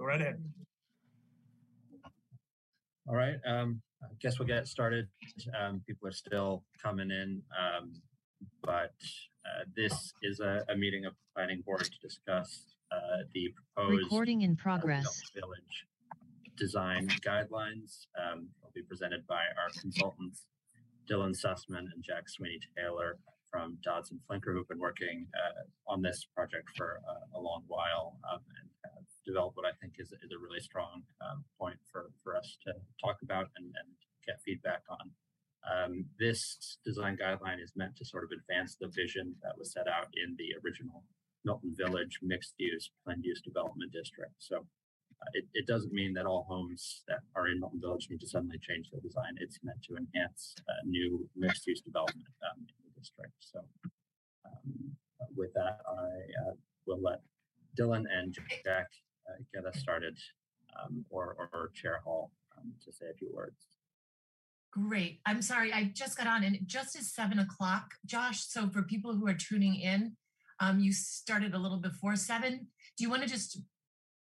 Go right ahead. All right. Um, I guess we'll get started. Um, people are still coming in, um, but uh, this is a, a meeting of the planning board to discuss uh, the proposed Recording in uh, progress. Village design guidelines. Um, will be presented by our consultants, Dylan Sussman and Jack Sweeney Taylor from Dodson Flinker, who've been working uh, on this project for uh, a long while um, and have developed what I think is, is a really strong um, point for, for us to talk about and, and get feedback on. Um, this design guideline is meant to sort of advance the vision that was set out in the original Milton Village mixed use planned use development district. So uh, it, it doesn't mean that all homes that are in Milton Village need to suddenly change their design. It's meant to enhance uh, new mixed use development um, in the district. So um, with that, I uh, will let Dylan and Jack get us started um, or, or Chair Hall um, to say a few words. Great. I'm sorry, I just got on and it just is seven o'clock, Josh. So for people who are tuning in, um, you started a little before seven. Do you want to just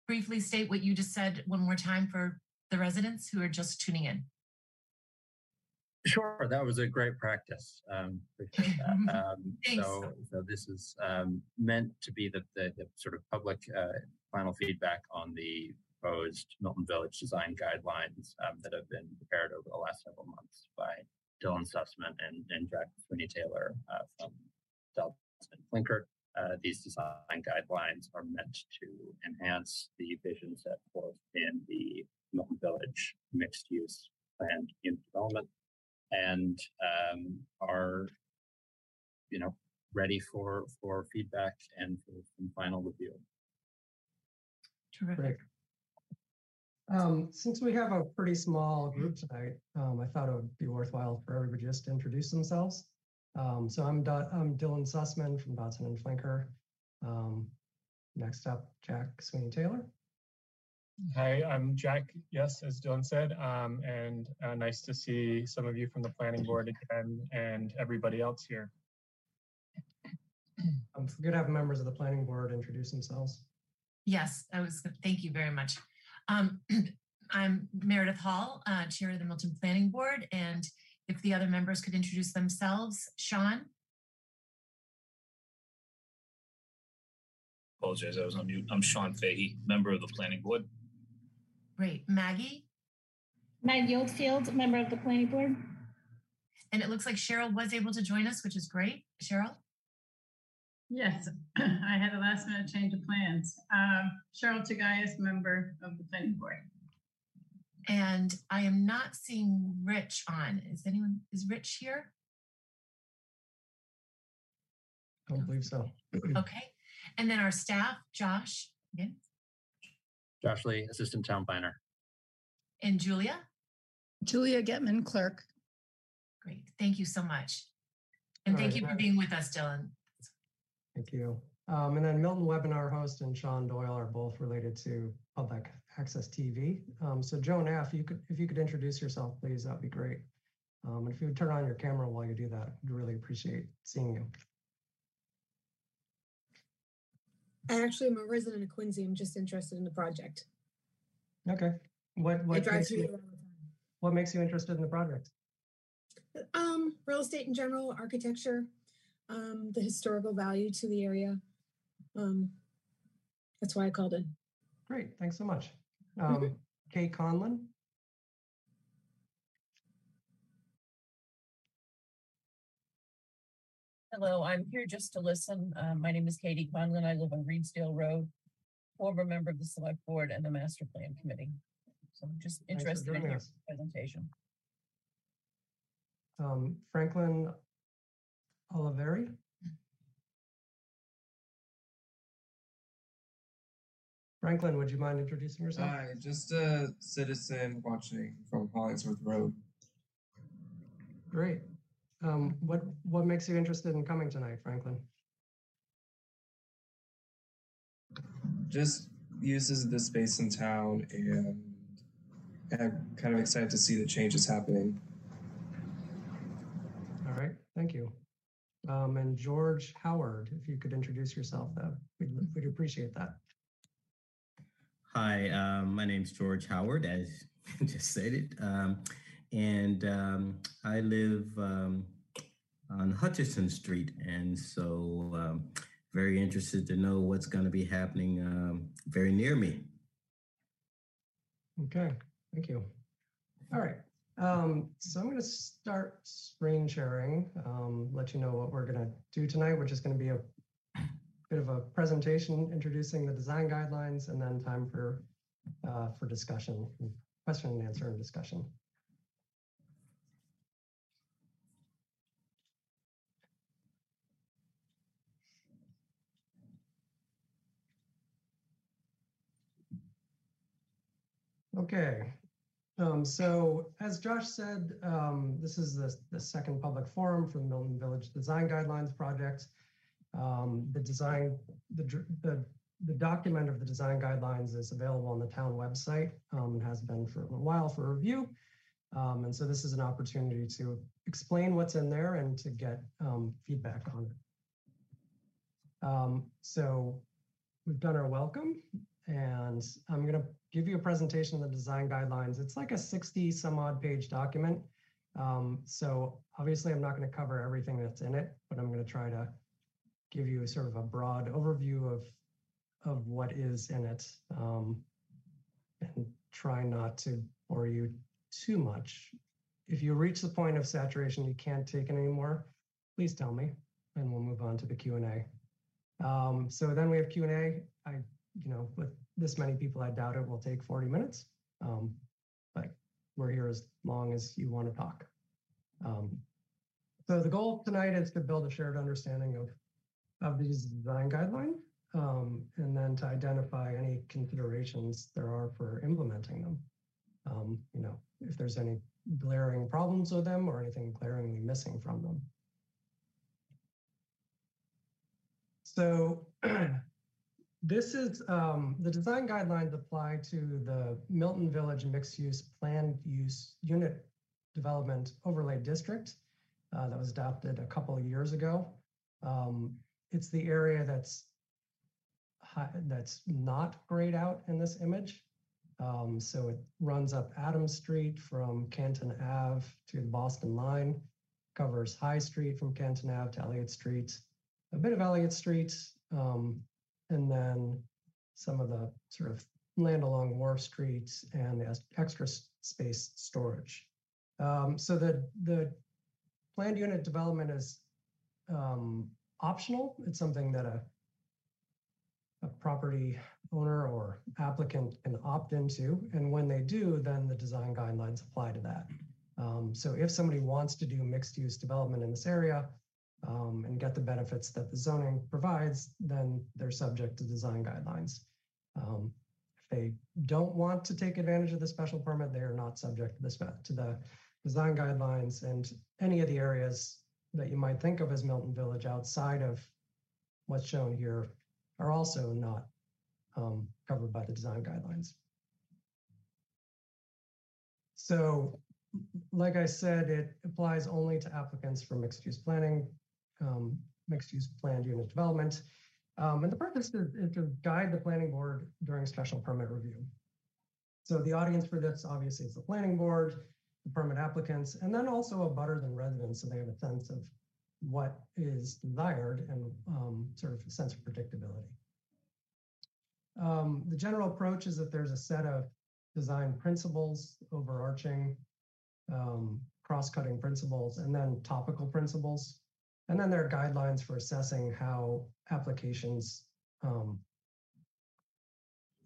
briefly state what you just said one more time for the residents who are just tuning in? Sure, that was a great practice. Um. Um, so, so this is um, meant to be the, the, the sort of public uh, final feedback on the proposed Milton Village design guidelines um, that have been prepared over the last several months by Dylan Sussman and, and Jack Sweeney Taylor uh, from Dodson Flinker. Uh, these design guidelines are meant to enhance the vision set forth in the Milton Village mixed use planned unit development and um, are you know ready for for feedback and for some final review. Terrific. Great. Um, since we have a pretty small group tonight, um, I thought it would be worthwhile for everybody just to introduce themselves. Um, so I'm, Do- I'm Dylan Sussman from Dodson and Flinker. Um, next up, Jack Sweeney Taylor. Hi, I'm Jack. Yes, as Dylan said, um, and uh, nice to see some of you from the planning board again and everybody else here. Um, it's good to have members of the planning board introduce themselves. Yes, I was, thank you very much. Um, I'm Meredith Hall, uh, Chair of the Milton Planning Board, and if the other members could introduce themselves, Sean, Apologize, I was on mute. I'm Sean Fahey, member of the planning board. great, Maggie, Maggie Oldfield, member of the planning board. and it looks like Cheryl was able to join us, which is great. Cheryl? Yes, I had a last minute change of plans. Um, Cheryl Tougias, member of the planning board. And I am not seeing Rich on. Is anyone, is Rich here? I don't believe so. Okay. And then our staff, Josh, again, Josh Lee, Assistant Town Planner. and Julia. Julia Getman, clerk. Great. Thank you so much. And All thank right, you for being with us, Dylan. Thank you. Um, and then Milton webinar host and Sean Doyle are both related to public access TV. Um, so Joan F, you could, if you could introduce yourself, please, that'd be great. Um, and if you would turn on your camera while you do that, I'd really appreciate seeing you. I actually am a resident of Quincy. I'm just interested in the project. Okay. What what makes you, it all the what makes you interested in the project? Um, real estate in general, architecture, um, the historical value to the area. Um, that's why I called in. Great, thanks so much. Um, Kate Conlon. Hello, I'm here just to listen. Uh, my name is Katie Conlon. I live on Reedsdale Road, former member of the Select Board and the Master Plan Committee. So I'm just interested in your us. presentation. Um, Franklin Oliveri. Franklin, would you mind introducing yourself? Hi, just a citizen watching from Hollingsworth Road. Great. Um, what what makes you interested in coming tonight, Franklin? Just uses the space in town and I'm kind of excited to see the changes happening. All right, thank you. Um, and George Howard, if you could introduce yourself, though, we'd, we'd appreciate that. Hi, um, my name's George Howard, as just said it. Um, and um, I live um, on Hutchinson Street. And so um, very interested to know what's going to be happening um, very near me. Okay, thank you. All right, um, so I'm going to start screen sharing, um, let you know what we're going to do tonight, which is going to be a bit of a presentation introducing the design guidelines and then time for uh, for discussion, question and answer and discussion. Okay, um, so as Josh said, um, this is the, the second public forum for the Milton Village Design Guidelines Project. Um, the design, the, the, the document of the design guidelines is available on the town website um, and has been for a while for review. Um, and so this is an opportunity to explain what's in there and to get um, feedback on it. So we've done our welcome and I'm going to give you a presentation of the design guidelines. It's like a 60 some odd page document. Um, so obviously I'm not going to cover everything that's in it, but I'm going to try to give you sort of a broad overview of of what is in it um, and try not to bore you too much. If you reach the point of saturation, you can't take it anymore, please tell me and we'll move on to the Q&A. Um, so then we have Q&A. I, you know, with this many people, I doubt it will take 40 minutes, um, but we're here as long as you want to talk. Um, so the goal tonight is to build a shared understanding of of these design guidelines, um, and then to identify any considerations there are for implementing them. Um, you know, if there's any glaring problems with them or anything glaringly missing from them. So this is um, the design guidelines apply to the Milton Village mixed use planned use unit development overlay district uh, that was adopted a couple of years ago. Um, it's the area that's high, that's not grayed out in this image. Um, so it runs up Adams Street from Canton Ave to the Boston line, covers High Street from Canton Ave to Elliott Street, a bit of Elliott Street, um, and then some of the sort of land along Wharf Street and the extra space storage. Um, so the, the planned unit development is um, optional. It's something that a, a property owner or applicant can opt into. And when they do, then the design guidelines apply to that. Um, so if somebody wants to do mixed use development in this area um, and get the benefits that the zoning provides, then they're subject to design guidelines. Um, if they don't want to take advantage of the special permit, they are not subject to the, to the design guidelines and any of the areas that you might think of as Milton Village outside of what's shown here are also not um, covered by the design guidelines. So, like I said, it applies only to applicants for mixed use planning, um, mixed use planned unit development. Um, and the purpose is, is to guide the planning board during special permit review. So the audience for this obviously is the planning board, the permit applicants, and then also a abutters and residents so they have a sense of what is desired and um, sort of a sense of predictability. Um, the general approach is that there's a set of design principles, overarching, um, cross-cutting principles, and then topical principles. And then there are guidelines for assessing how applications, um,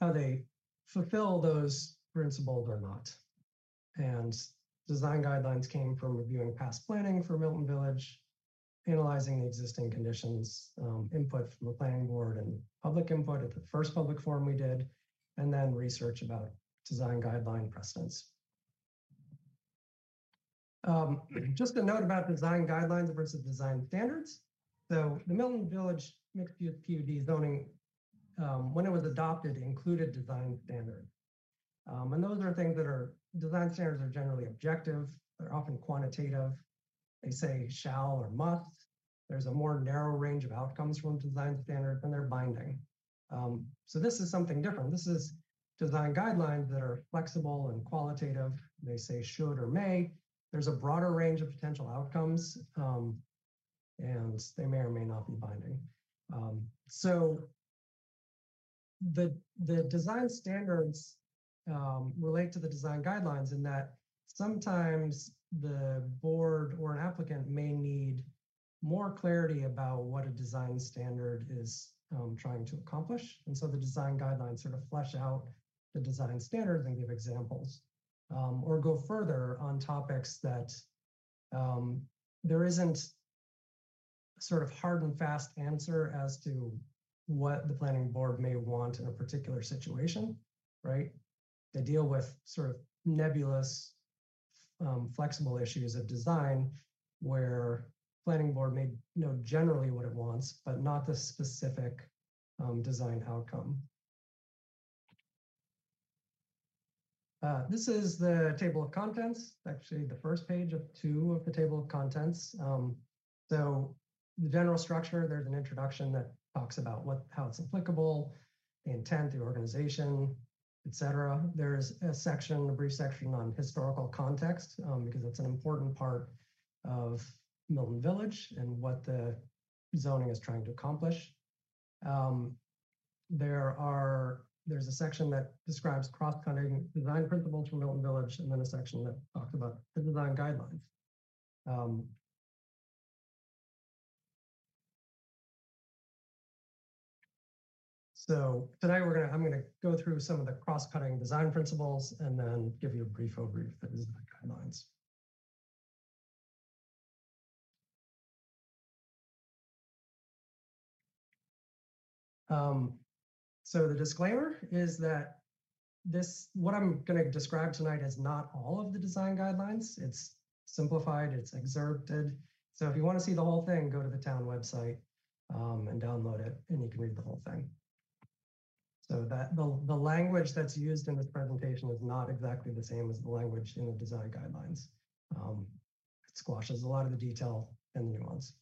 how they fulfill those principles or not. And design guidelines came from reviewing past planning for Milton Village, analyzing the existing conditions, um, input from the planning board and public input at the first public forum we did, and then research about design guideline precedents. Um, just a note about design guidelines versus design standards. So the Milton Village mixed use PUD zoning, um, when it was adopted, included design standards. Um, and those are things that are design standards are generally objective, they're often quantitative. They say shall or must. There's a more narrow range of outcomes from design standards and they're binding. Um, so this is something different. This is design guidelines that are flexible and qualitative. They say should or may. There's a broader range of potential outcomes, um, and they may or may not be binding. Um, so the the design standards um, relate to the design guidelines in that sometimes the board or an applicant may need more clarity about what a design standard is um, trying to accomplish. And so the design guidelines sort of flesh out the design standards and give examples um, or go further on topics that um, there isn't sort of hard and fast answer as to what the planning board may want in a particular situation, right? They deal with sort of nebulous, um, flexible issues of design where planning board may know generally what it wants, but not the specific um, design outcome. Uh, this is the table of contents, actually the first page of two of the table of contents. Um, so the general structure, there's an introduction that talks about what how it's applicable, the intent, the organization, etc. There's a section, a brief section on historical context, um, because it's an important part of Milton Village and what the zoning is trying to accomplish. Um, there are there's a section that describes cross-cutting design principles for Milton Village, and then a section that talks about the design guidelines. Um, so tonight we're gonna I'm gonna go through some of the cross-cutting design principles and then give you a brief overview of the design guidelines. Um, so the disclaimer is that this, what I'm going to describe tonight is not all of the design guidelines. It's simplified, it's excerpted. So if you want to see the whole thing, go to the town website um, and download it, and you can read the whole thing. So that the, the language that's used in this presentation is not exactly the same as the language in the design guidelines. Um, it squashes a lot of the detail and the nuance.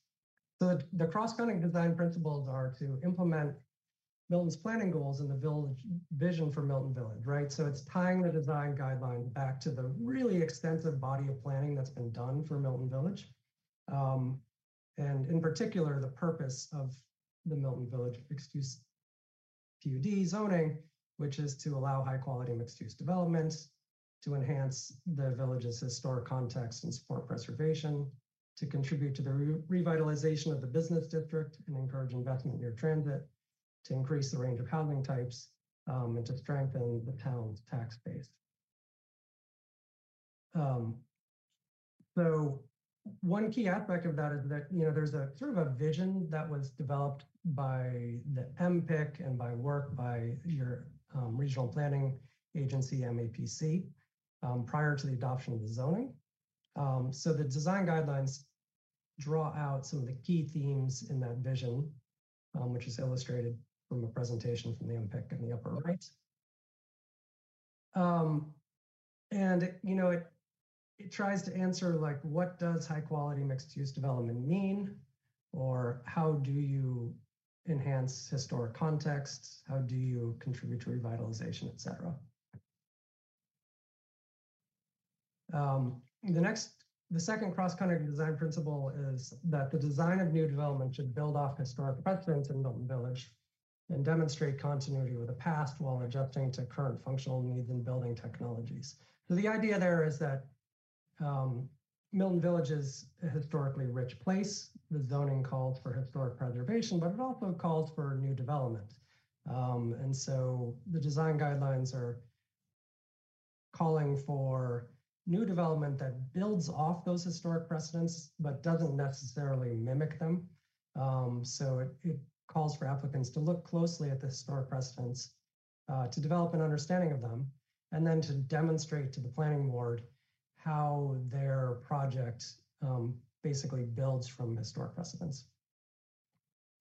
So the, the cross-cutting design principles are to implement Milton's planning goals and the village vision for Milton Village, right? So it's tying the design guidelines back to the really extensive body of planning that's been done for Milton Village. Um, and in particular, the purpose of the Milton Village mixed use PUD zoning, which is to allow high quality mixed use development, to enhance the village's historic context and support preservation, to contribute to the re revitalization of the business district and encourage investment near transit, to increase the range of housing types um, and to strengthen the town's tax base. Um, so one key aspect of that is that you know there's a sort of a vision that was developed by the MPIC and by work by your um, regional planning agency MAPC um, prior to the adoption of the zoning. Um, so the design guidelines draw out some of the key themes in that vision, um, which is illustrated from a presentation from the MPIC in the upper right. Um, and you know, it it tries to answer like what does high quality mixed use development mean, or how do you enhance historic context? How do you contribute to revitalization, et cetera? Um, the next, the second cross-cutting design principle is that the design of new development should build off historic precedents in Milton Village and demonstrate continuity with the past while adjusting to current functional needs and building technologies. So the idea there is that um, Milton Village is a historically rich place. The zoning calls for historic preservation, but it also calls for new development. Um, and so the design guidelines are calling for new development that builds off those historic precedents, but doesn't necessarily mimic them. Um, so it, it calls for applicants to look closely at the historic precedents, uh, to develop an understanding of them, and then to demonstrate to the planning board how their project um, basically builds from historic precedents.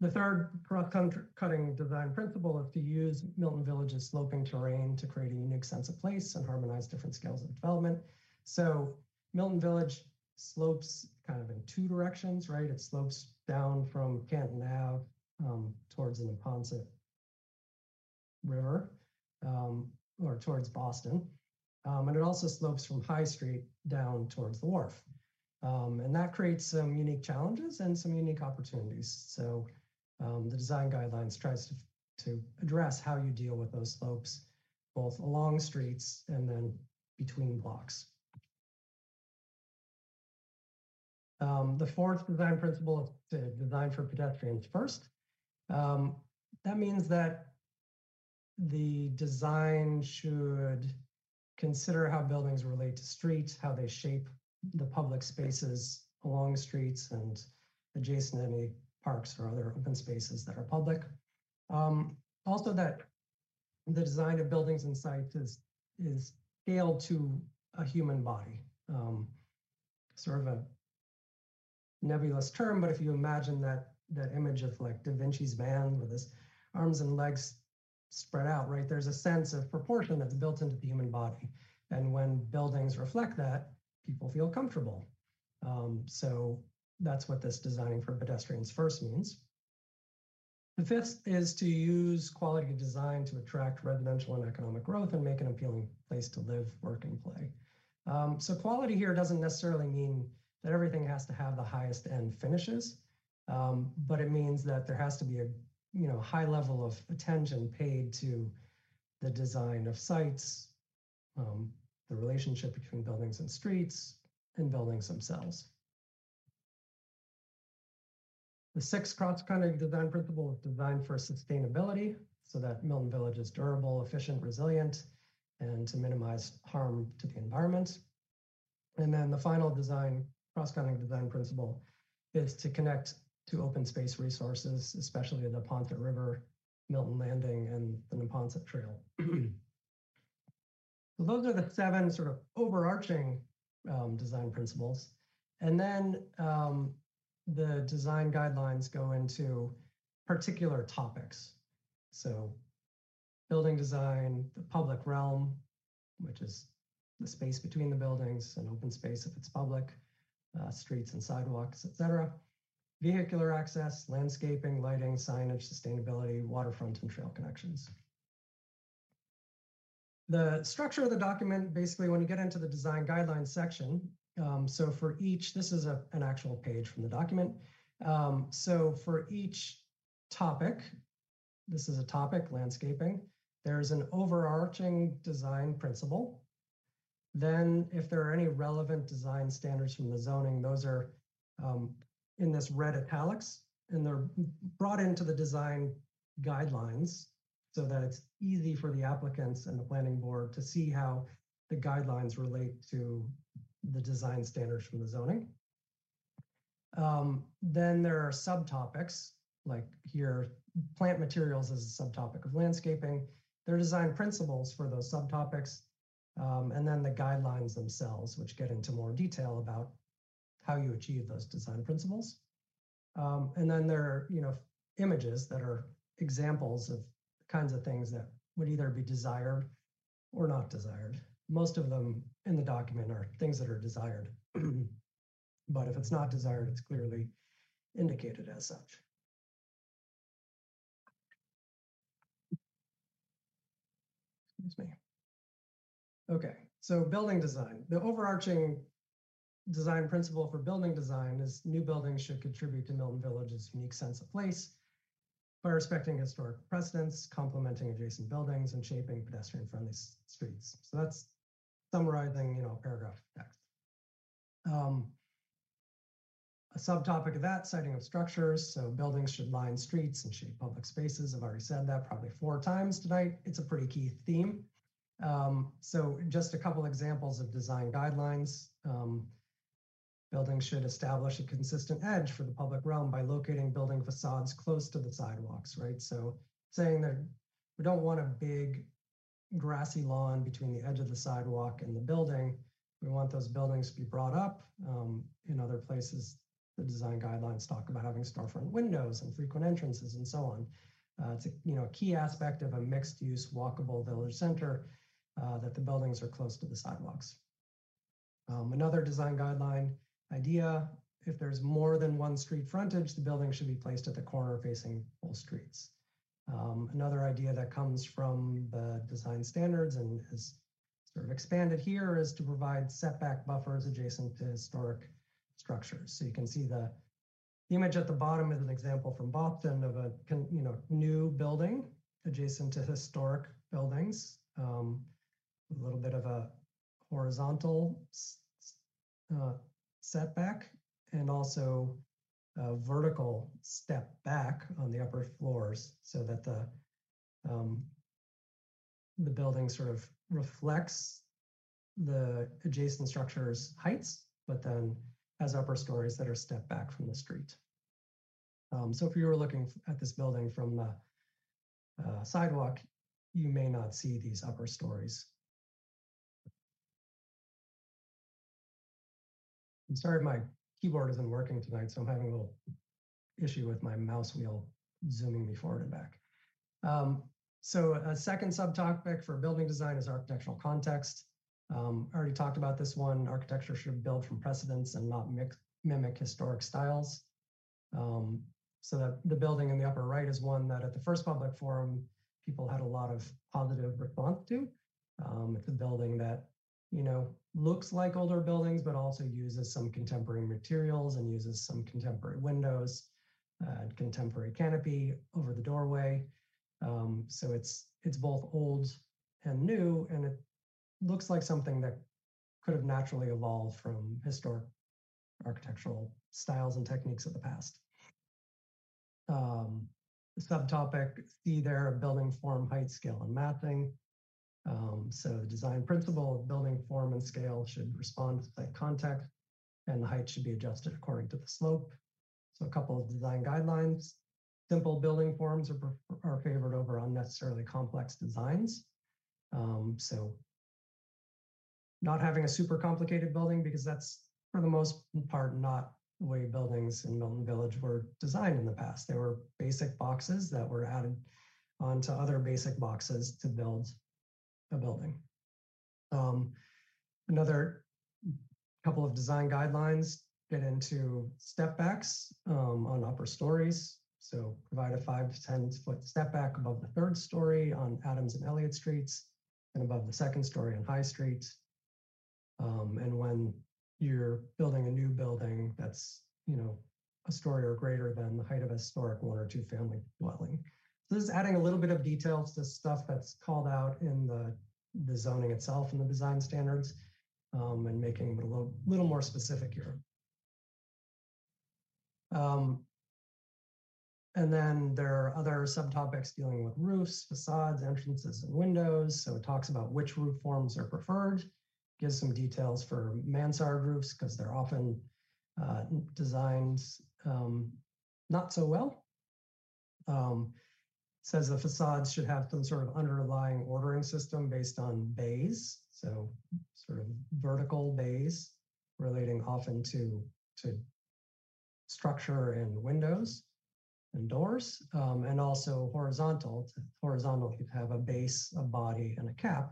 The third cross-cutting design principle is to use Milton Village's sloping terrain to create a unique sense of place and harmonize different scales of development. So Milton Village slopes kind of in two directions, right? It slopes down from Canton Ave um, towards the Neponset River. Um, or towards Boston. Um, and it also slopes from High Street down towards the wharf. Um, and that creates some unique challenges and some unique opportunities. So um, the design guidelines tries to, to address how you deal with those slopes, both along streets and then between blocks. Um, the fourth design principle is to design for pedestrians first. Um, that means that the design should consider how buildings relate to streets, how they shape the public spaces along streets and adjacent to any parks or other open spaces that are public. Um, also that the design of buildings and sites is, is scaled to a human body. Um, sort of a nebulous term, but if you imagine that that image of like Da Vinci's man with his arms and legs spread out, right? There's a sense of proportion that's built into the human body. And when buildings reflect that, people feel comfortable. Um, so that's what this designing for pedestrians first means. The fifth is to use quality design to attract residential and economic growth and make an appealing place to live, work, and play. Um, so quality here doesn't necessarily mean that everything has to have the highest end finishes, um, but it means that there has to be a you know high level of attention paid to the design of sites, um, the relationship between buildings and streets, and buildings themselves. The sixth cross-cutting design principle is designed for sustainability so that Milton Village is durable, efficient, resilient, and to minimize harm to the environment. And then the final design, cross-cutting design principle is to connect to open space resources, especially the Neponset River, Milton Landing, and the Neponset Trail. so those are the seven sort of overarching um, design principles. And then um, the design guidelines go into particular topics. So building design, the public realm, which is the space between the buildings, and open space if it's public, uh, streets and sidewalks, et cetera. Vehicular access, landscaping, lighting, signage, sustainability, waterfront and trail connections. The structure of the document, basically when you get into the design guidelines section, um, so for each, this is a, an actual page from the document. Um, so for each topic, this is a topic, landscaping, there's an overarching design principle. Then if there are any relevant design standards from the zoning, those are um, in this red italics and they're brought into the design guidelines so that it's easy for the applicants and the planning board to see how the guidelines relate to the design standards from the zoning. Um, then there are subtopics, like here, plant materials is a subtopic of landscaping. There are design principles for those subtopics, um, and then the guidelines themselves, which get into more detail about how you achieve those design principles. Um, and then there are, you know, images that are examples of kinds of things that would either be desired or not desired. Most of them in the document are things that are desired. but if it's not desired, it's clearly indicated as such. Excuse me. Okay, so building design. The overarching design principle for building design is new buildings should contribute to Milton Village's unique sense of place by respecting historic precedents, complementing adjacent buildings, and shaping pedestrian-friendly streets. So that's summarizing, you know, paragraph text. Um, a subtopic of that, siting of structures. So buildings should line streets and shape public spaces. I've already said that probably four times tonight. It's a pretty key theme. Um, so just a couple examples of design guidelines. Um, Buildings should establish a consistent edge for the public realm by locating building facades close to the sidewalks, right? So saying that we don't want a big grassy lawn between the edge of the sidewalk and the building. We want those buildings to be brought up. Um, in other places, the design guidelines talk about having storefront windows and frequent entrances and so on. Uh, it's a you know, a key aspect of a mixed use walkable village center uh, that the buildings are close to the sidewalks. Um, another design guideline idea, if there's more than one street frontage, the building should be placed at the corner facing both streets. Um, another idea that comes from the design standards and is sort of expanded here is to provide setback buffers adjacent to historic structures. So you can see the image at the bottom is an example from Boston of a you know new building adjacent to historic buildings. Um, a little bit of a horizontal uh, setback and also a vertical step back on the upper floors so that the um, the building sort of reflects the adjacent structure's heights, but then has upper stories that are stepped back from the street. Um, so if you were looking at this building from the uh, sidewalk, you may not see these upper stories. I'm sorry, my keyboard isn't working tonight, so I'm having a little issue with my mouse wheel zooming me forward and back. Um, so a second subtopic for building design is architectural context. Um, I already talked about this one. Architecture should build from precedents and not mix, mimic historic styles. Um, so that the building in the upper right is one that at the first public forum, people had a lot of positive response to. Um, it's a building that, you know, looks like older buildings, but also uses some contemporary materials and uses some contemporary windows, uh, contemporary canopy over the doorway. Um, so it's it's both old and new, and it looks like something that could have naturally evolved from historic architectural styles and techniques of the past. Um, subtopic C there, building form, height, scale, and mapping. Um, so the design principle of building form and scale should respond to site context, and the height should be adjusted according to the slope. So a couple of design guidelines. Simple building forms are, are favored over unnecessarily complex designs. Um, so not having a super complicated building because that's for the most part not the way buildings in Milton Village were designed in the past. They were basic boxes that were added onto other basic boxes to build a building. Um, another couple of design guidelines get into step backs um, on upper stories. So provide a five to 10 foot step back above the third story on Adams and Elliott Streets and above the second story on High Street. Um, and when you're building a new building that's, you know, a story or greater than the height of a historic one or two family dwelling. This is adding a little bit of details to stuff that's called out in the, the zoning itself and the design standards um, and making it a little, little more specific here. Um, and then there are other subtopics dealing with roofs, facades, entrances, and windows. So it talks about which roof forms are preferred, gives some details for mansard roofs because they're often uh, designed um, not so well. Um, says the facades should have some sort of underlying ordering system based on bays, so sort of vertical bays relating often to, to structure and windows and doors, um, and also horizontal. To, Horizontal, you'd have a base, a body, and a cap,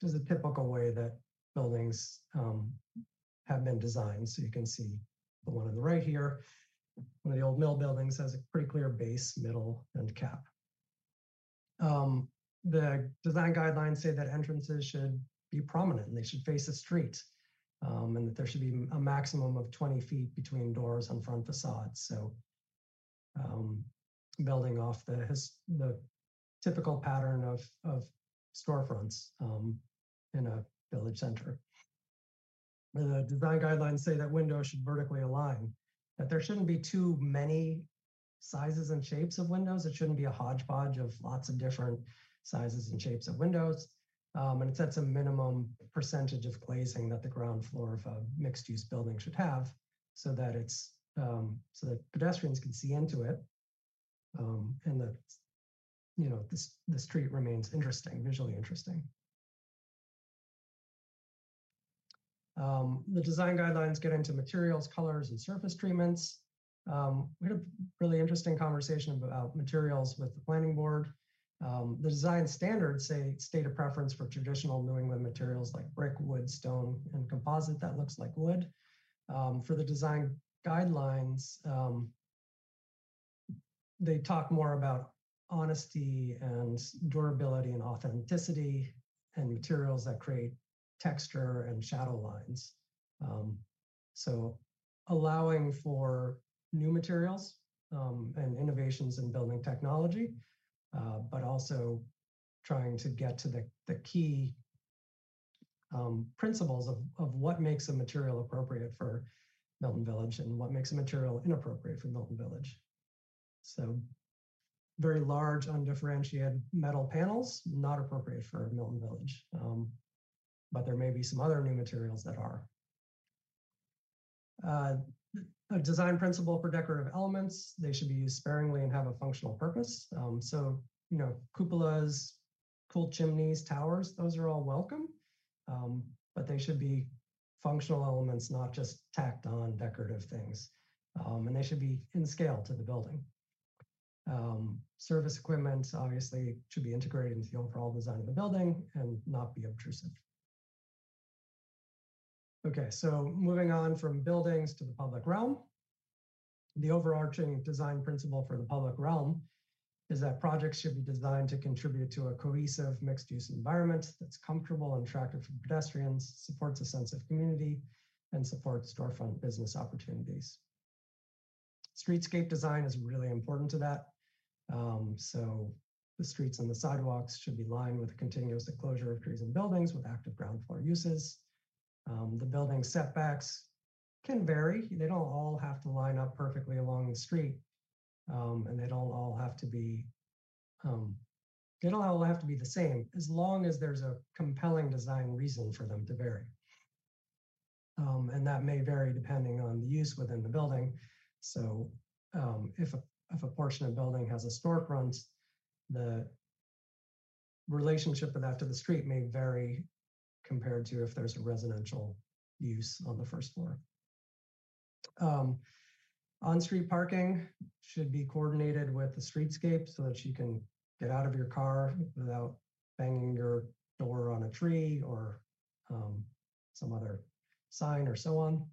which is a typical way that buildings um, have been designed. So you can see the one on the right here. One of the old mill buildings has a pretty clear base, middle, and cap. Um, the design guidelines say that entrances should be prominent and they should face a street. Um, and that there should be a maximum of 20 feet between doors and front facades. So um, building off the, his, the typical pattern of, of storefronts um, in a village center. The design guidelines say that windows should vertically align, that there shouldn't be too many sizes and shapes of windows. It shouldn't be a hodgepodge of lots of different sizes and shapes of windows. Um, and it sets a minimum percentage of glazing that the ground floor of a mixed use building should have so that it's um, so that pedestrians can see into it um, and that you know this the street remains interesting visually interesting um, the design guidelines get into materials colors and surface treatments um, we had a really interesting conversation about materials with the planning board um, the design standards say state a preference for traditional New England materials like brick, wood, stone, and composite that looks like wood. Um, for the design guidelines, um, they talk more about honesty and durability and authenticity and materials that create texture and shadow lines. Um, so allowing for new materials um, and innovations in building technology, uh, but also trying to get to the, the key um, principles of, of what makes a material appropriate for Milton Village and what makes a material inappropriate for Milton Village. So very large undifferentiated metal panels, not appropriate for Milton Village. Um, but there may be some other new materials that are. Uh, a design principle for decorative elements, they should be used sparingly and have a functional purpose. Um, so, you know, cupolas, cool chimneys, towers, those are all welcome, um, but they should be functional elements, not just tacked on decorative things. Um, and they should be in scale to the building. Um, service equipment obviously should be integrated into the overall design of the building and not be obtrusive. Okay, so moving on from buildings to the public realm. The overarching design principle for the public realm is that projects should be designed to contribute to a cohesive mixed use environment that's comfortable and attractive for pedestrians, supports a sense of community, and supports storefront business opportunities. Streetscape design is really important to that. Um, so the streets and the sidewalks should be lined with a continuous enclosure of trees and buildings with active ground floor uses. Um, the building setbacks can vary. They don't all have to line up perfectly along the street, um, and they don't all have to be. Um, they don't all have to be the same, as long as there's a compelling design reason for them to vary. Um, and that may vary depending on the use within the building. So, um, if a if a portion of building has a storefront, the relationship of that to the street may vary compared to if there's a residential use on the first floor. Um, on-street parking should be coordinated with the streetscape so that you can get out of your car without banging your door on a tree or um, some other sign or so on.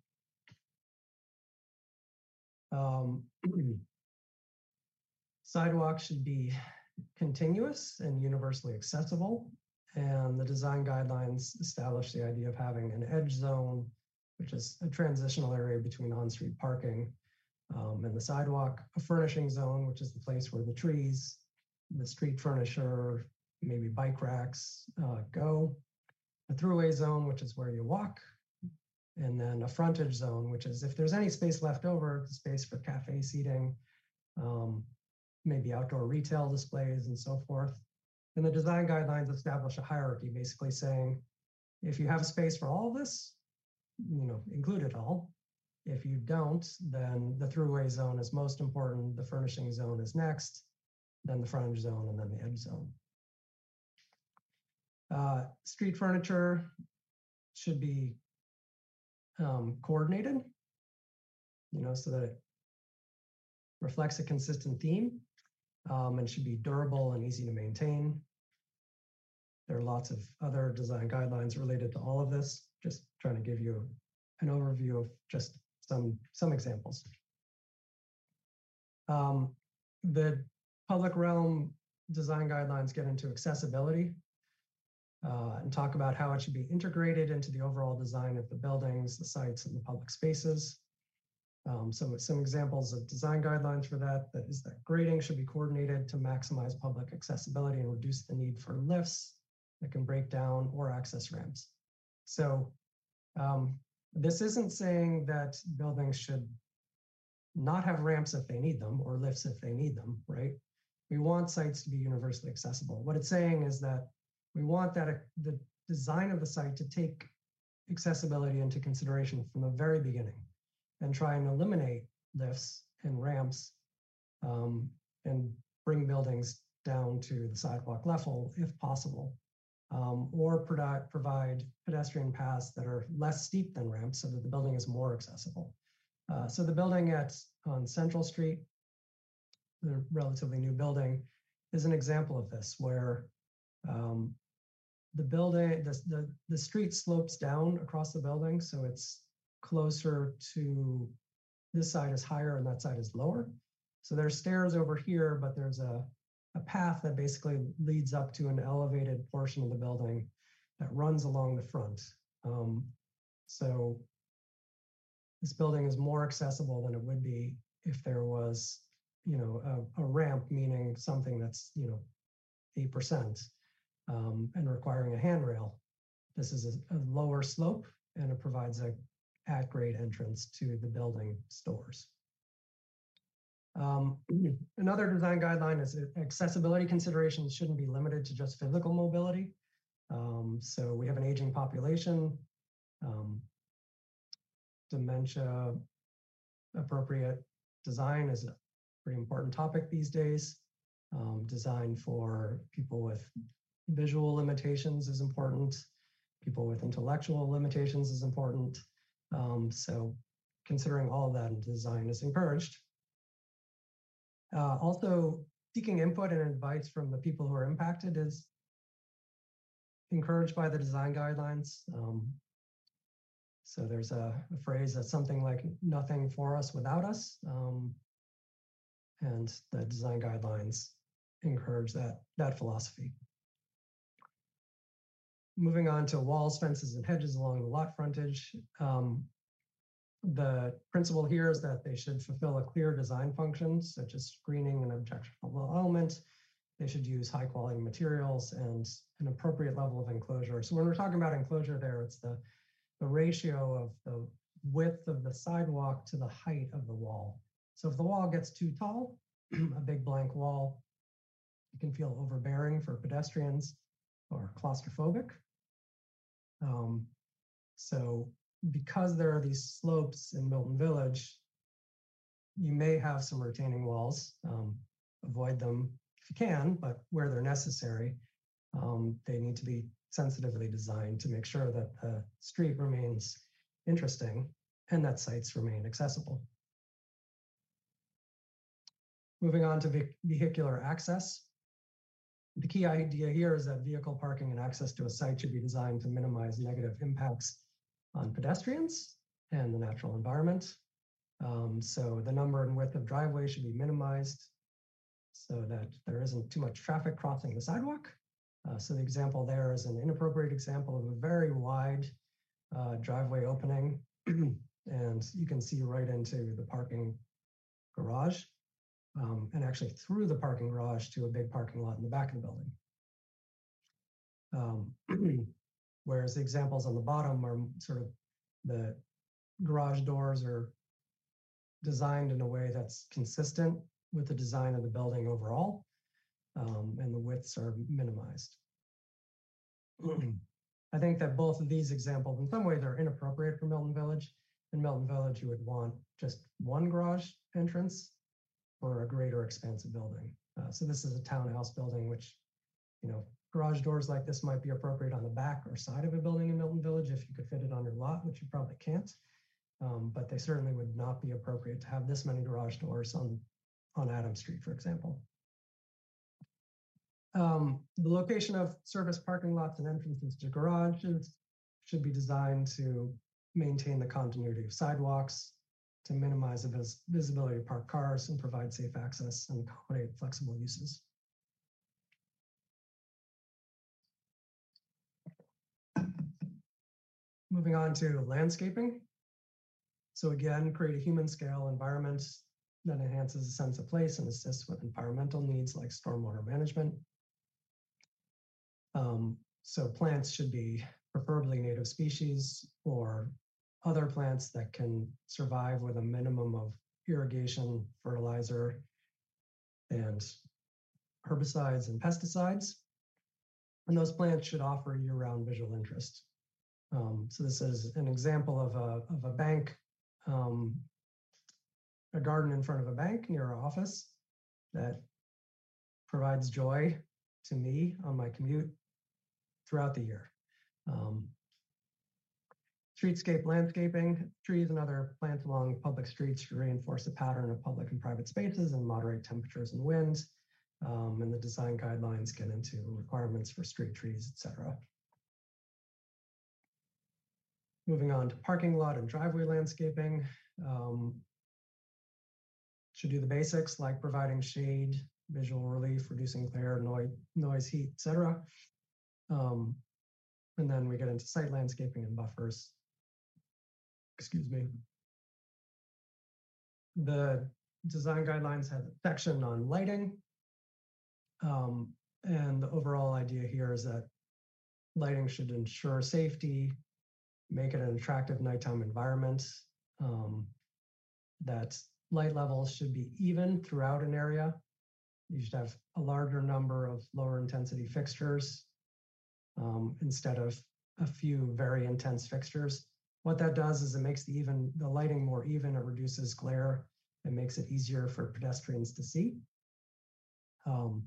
Um, sidewalks should be continuous and universally accessible and the design guidelines establish the idea of having an edge zone, which is a transitional area between on-street parking um, and the sidewalk, a furnishing zone, which is the place where the trees, the street furniture, maybe bike racks uh, go, a throughway zone, which is where you walk, and then a frontage zone, which is if there's any space left over, space for cafe seating, um, maybe outdoor retail displays and so forth. And the design guidelines establish a hierarchy, basically saying, if you have space for all of this, you know, include it all. If you don't, then the throughway zone is most important, the furnishing zone is next, then the frontage zone, and then the edge zone. Uh, street furniture should be um, coordinated, you know, so that it reflects a consistent theme um, and should be durable and easy to maintain. There are lots of other design guidelines related to all of this, just trying to give you an overview of just some, some examples. Um, the public realm design guidelines get into accessibility uh, and talk about how it should be integrated into the overall design of the buildings, the sites, and the public spaces. Um, some, some examples of design guidelines for that, that is that grading should be coordinated to maximize public accessibility and reduce the need for lifts that can break down or access ramps. So um, this isn't saying that buildings should not have ramps if they need them or lifts if they need them, right? We want sites to be universally accessible. What it's saying is that we want that uh, the design of the site to take accessibility into consideration from the very beginning and try and eliminate lifts and ramps um, and bring buildings down to the sidewalk level if possible, um, or provide, provide pedestrian paths that are less steep than ramps so that the building is more accessible. Uh, so the building at on Central Street, the relatively new building, is an example of this where um, the building, the, the, the street slopes down across the building. So it's closer to this side is higher and that side is lower. So there's stairs over here, but there's a, a path that basically leads up to an elevated portion of the building that runs along the front. Um, so this building is more accessible than it would be if there was, you know, a, a ramp, meaning something that's, you know, 8% um, and requiring a handrail. This is a, a lower slope and it provides a at grade entrance to the building stores. Um, another design guideline is accessibility considerations shouldn't be limited to just physical mobility. Um, so we have an aging population, um, dementia appropriate design is a pretty important topic these days. Um, design for people with visual limitations is important. People with intellectual limitations is important. Um, so considering all of that in design is encouraged. Uh, also, seeking input and advice from the people who are impacted is encouraged by the design guidelines. Um, so there's a, a, phrase that's something like nothing for us without us. Um, and the design guidelines encourage that, that philosophy. Moving on to walls, fences, and hedges along the lot frontage. Um, the principle here is that they should fulfill a clear design function, such as screening and objectionable element. They should use high quality materials and an appropriate level of enclosure. So when we're talking about enclosure there, it's the, the ratio of the width of the sidewalk to the height of the wall. So if the wall gets too tall, a big blank wall, it can feel overbearing for pedestrians or claustrophobic. Um, so because there are these slopes in Milton Village, you may have some retaining walls. Um, avoid them if you can, but where they're necessary, um, they need to be sensitively designed to make sure that the street remains interesting and that sites remain accessible. Moving on to vehicular access. The key idea here is that vehicle parking and access to a site should be designed to minimize negative impacts on pedestrians and the natural environment. Um, so the number and width of driveways should be minimized so that there isn't too much traffic crossing the sidewalk. Uh, so the example there is an inappropriate example of a very wide uh, driveway opening. and you can see right into the parking garage um, and actually through the parking garage to a big parking lot in the back of the building. Um, whereas the examples on the bottom are sort of the garage doors are designed in a way that's consistent with the design of the building overall, um, and the widths are minimized. I think that both of these examples, in some ways, are inappropriate for Milton Village. In Milton Village, you would want just one garage entrance for a greater expansive building. Uh, so this is a townhouse building, which, you know, garage doors like this might be appropriate on the back or side of a building in Milton Village if you could fit it on your lot, which you probably can't. Um, but they certainly would not be appropriate to have this many garage doors on, on Adams Street, for example. Um, the location of service parking lots and entrances to garages should be designed to maintain the continuity of sidewalks, to minimize the vis visibility of parked cars and provide safe access and accommodate flexible uses. Moving on to landscaping. So again, create a human scale environment that enhances a sense of place and assists with environmental needs like stormwater management. Um, so plants should be preferably native species or other plants that can survive with a minimum of irrigation, fertilizer, and herbicides and pesticides. And those plants should offer year-round visual interest. Um, so this is an example of a, of a bank, um, a garden in front of a bank near our office that provides joy to me on my commute throughout the year. Um, Streetscape landscaping, trees and other plants along public streets to reinforce the pattern of public and private spaces and moderate temperatures and winds. Um, and the design guidelines get into requirements for street trees, etc. Moving on to parking lot and driveway landscaping. Um, should do the basics like providing shade visual relief, reducing glare, noise, noise, heat, etc. Um, and then we get into site landscaping and buffers. Excuse me. The design guidelines have a section on lighting. Um, and the overall idea here is that lighting should ensure safety, make it an attractive nighttime environment, um, that light levels should be even throughout an area. You should have a larger number of lower intensity fixtures um, instead of a few very intense fixtures. What that does is it makes the even the lighting more even. It reduces glare. It makes it easier for pedestrians to see. Um,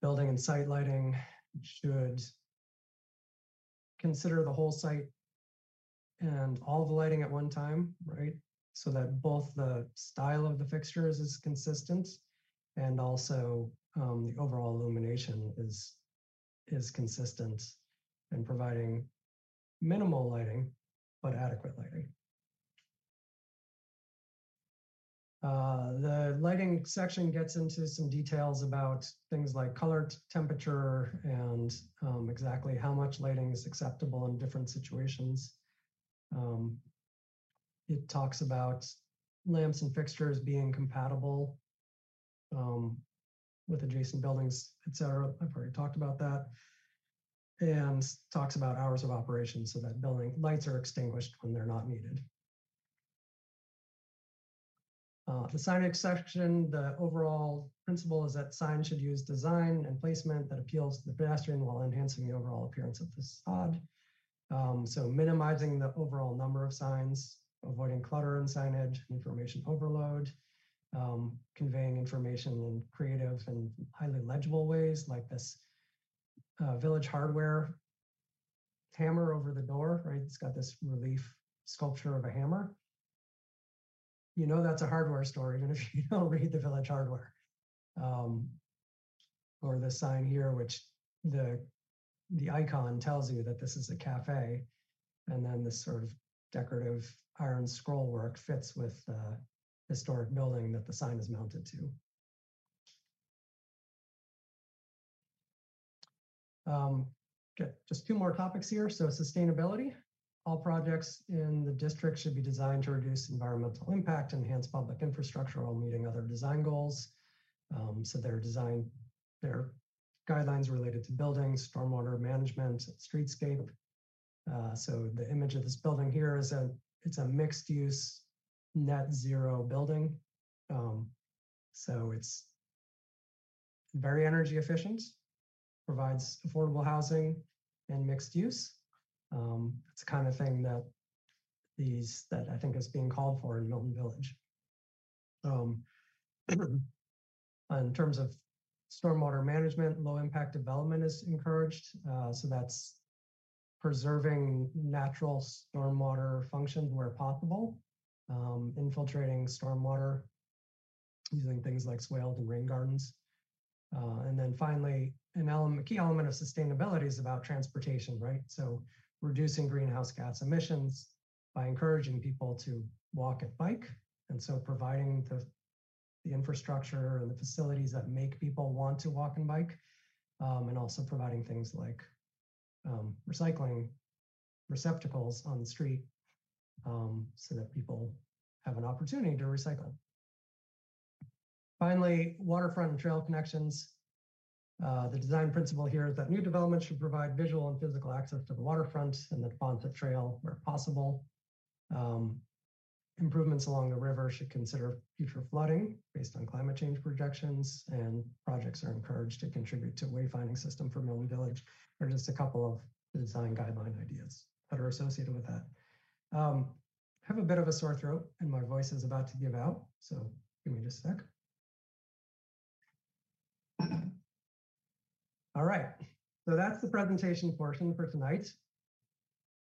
building and site lighting should consider the whole site and all the lighting at one time, right? So that both the style of the fixtures is consistent and also um, the overall illumination is is consistent and providing minimal lighting, but adequate lighting. Uh, the lighting section gets into some details about things like color temperature and um, exactly how much lighting is acceptable in different situations. Um, it talks about lamps and fixtures being compatible um, with adjacent buildings, et cetera. I've already talked about that. And talks about hours of operation so that building lights are extinguished when they're not needed. Uh, the signage section, the overall principle is that signs should use design and placement that appeals to the pedestrian while enhancing the overall appearance of the facade. Um, so minimizing the overall number of signs, avoiding clutter in signage, information overload, um, conveying information in creative and highly legible ways like this uh, village hardware hammer over the door, right? It's got this relief sculpture of a hammer. You know that's a hardware store, even if you don't read the village hardware. Um, or the sign here, which the the icon tells you that this is a cafe, and then this sort of decorative iron scroll work fits with the historic building that the sign is mounted to. Um, okay, just two more topics here. So sustainability. All projects in the district should be designed to reduce environmental impact, enhance public infrastructure while meeting other design goals. Um, so they're designed, they're guidelines related to buildings, stormwater management, streetscape. Uh, so the image of this building here is a it's a mixed use net zero building. Um, so it's very energy efficient, provides affordable housing and mixed use. Um, it's the kind of thing that these that I think is being called for in Milton Village. Um, in terms of stormwater management, low impact development is encouraged. Uh, so that's preserving natural stormwater functions where possible, um, infiltrating stormwater using things like swales and rain gardens. Uh, and then finally, an element, a key element of sustainability is about transportation, right? So reducing greenhouse gas emissions by encouraging people to walk and bike. And so providing the, the infrastructure and the facilities that make people want to walk and bike. Um, and also providing things like um, recycling receptacles on the street um, so that people have an opportunity to recycle. Finally, waterfront and trail connections. Uh, the design principle here is that new development should provide visual and physical access to the waterfront and the Neponset Trail where possible. Um, improvements along the river should consider future flooding based on climate change projections, and projects are encouraged to contribute to wayfinding system for Milton Village. Are just a couple of design guideline ideas that are associated with that. Um, I have a bit of a sore throat and my voice is about to give out, so give me just a sec. All right, so that's the presentation portion for tonight.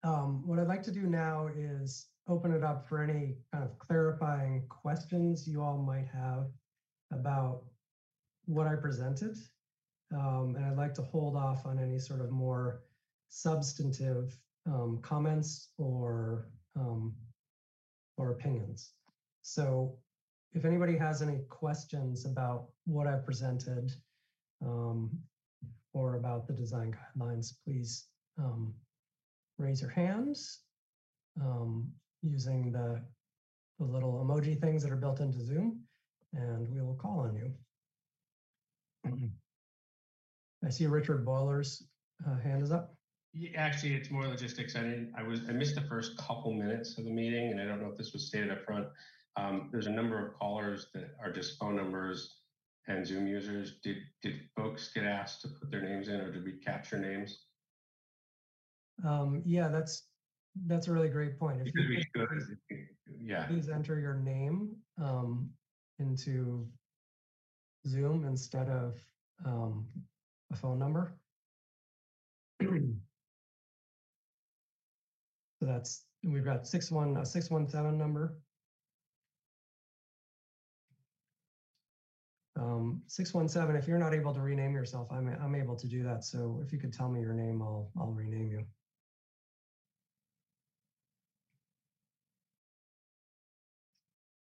Um, what I'd like to do now is open it up for any kind of clarifying questions you all might have about what I presented. Um, and I'd like to hold off on any sort of more substantive um, comments or um, or opinions. So if anybody has any questions about what I presented um, or about the design guidelines, please um, raise your hands um, using the, the little emoji things that are built into Zoom, and we will call on you. I see Richard Boiler's uh, hand is up. Yeah, actually, it's more logistics. I didn't. I was. I missed the first couple minutes of the meeting, and I don't know if this was stated up front. Um, there's a number of callers that are just phone numbers and Zoom users. Did did folks get asked to put their names in, or did we capture names? Um, yeah, that's that's a really great point. If Because you could please, Yeah. please enter your name um, into Zoom instead of um, a phone number. So that's, we've got six one, a six one seven number. Um, six one seven, if you're not able to rename yourself, I'm, I'm able to do that. So if you could tell me your name, I'll, I'll rename you.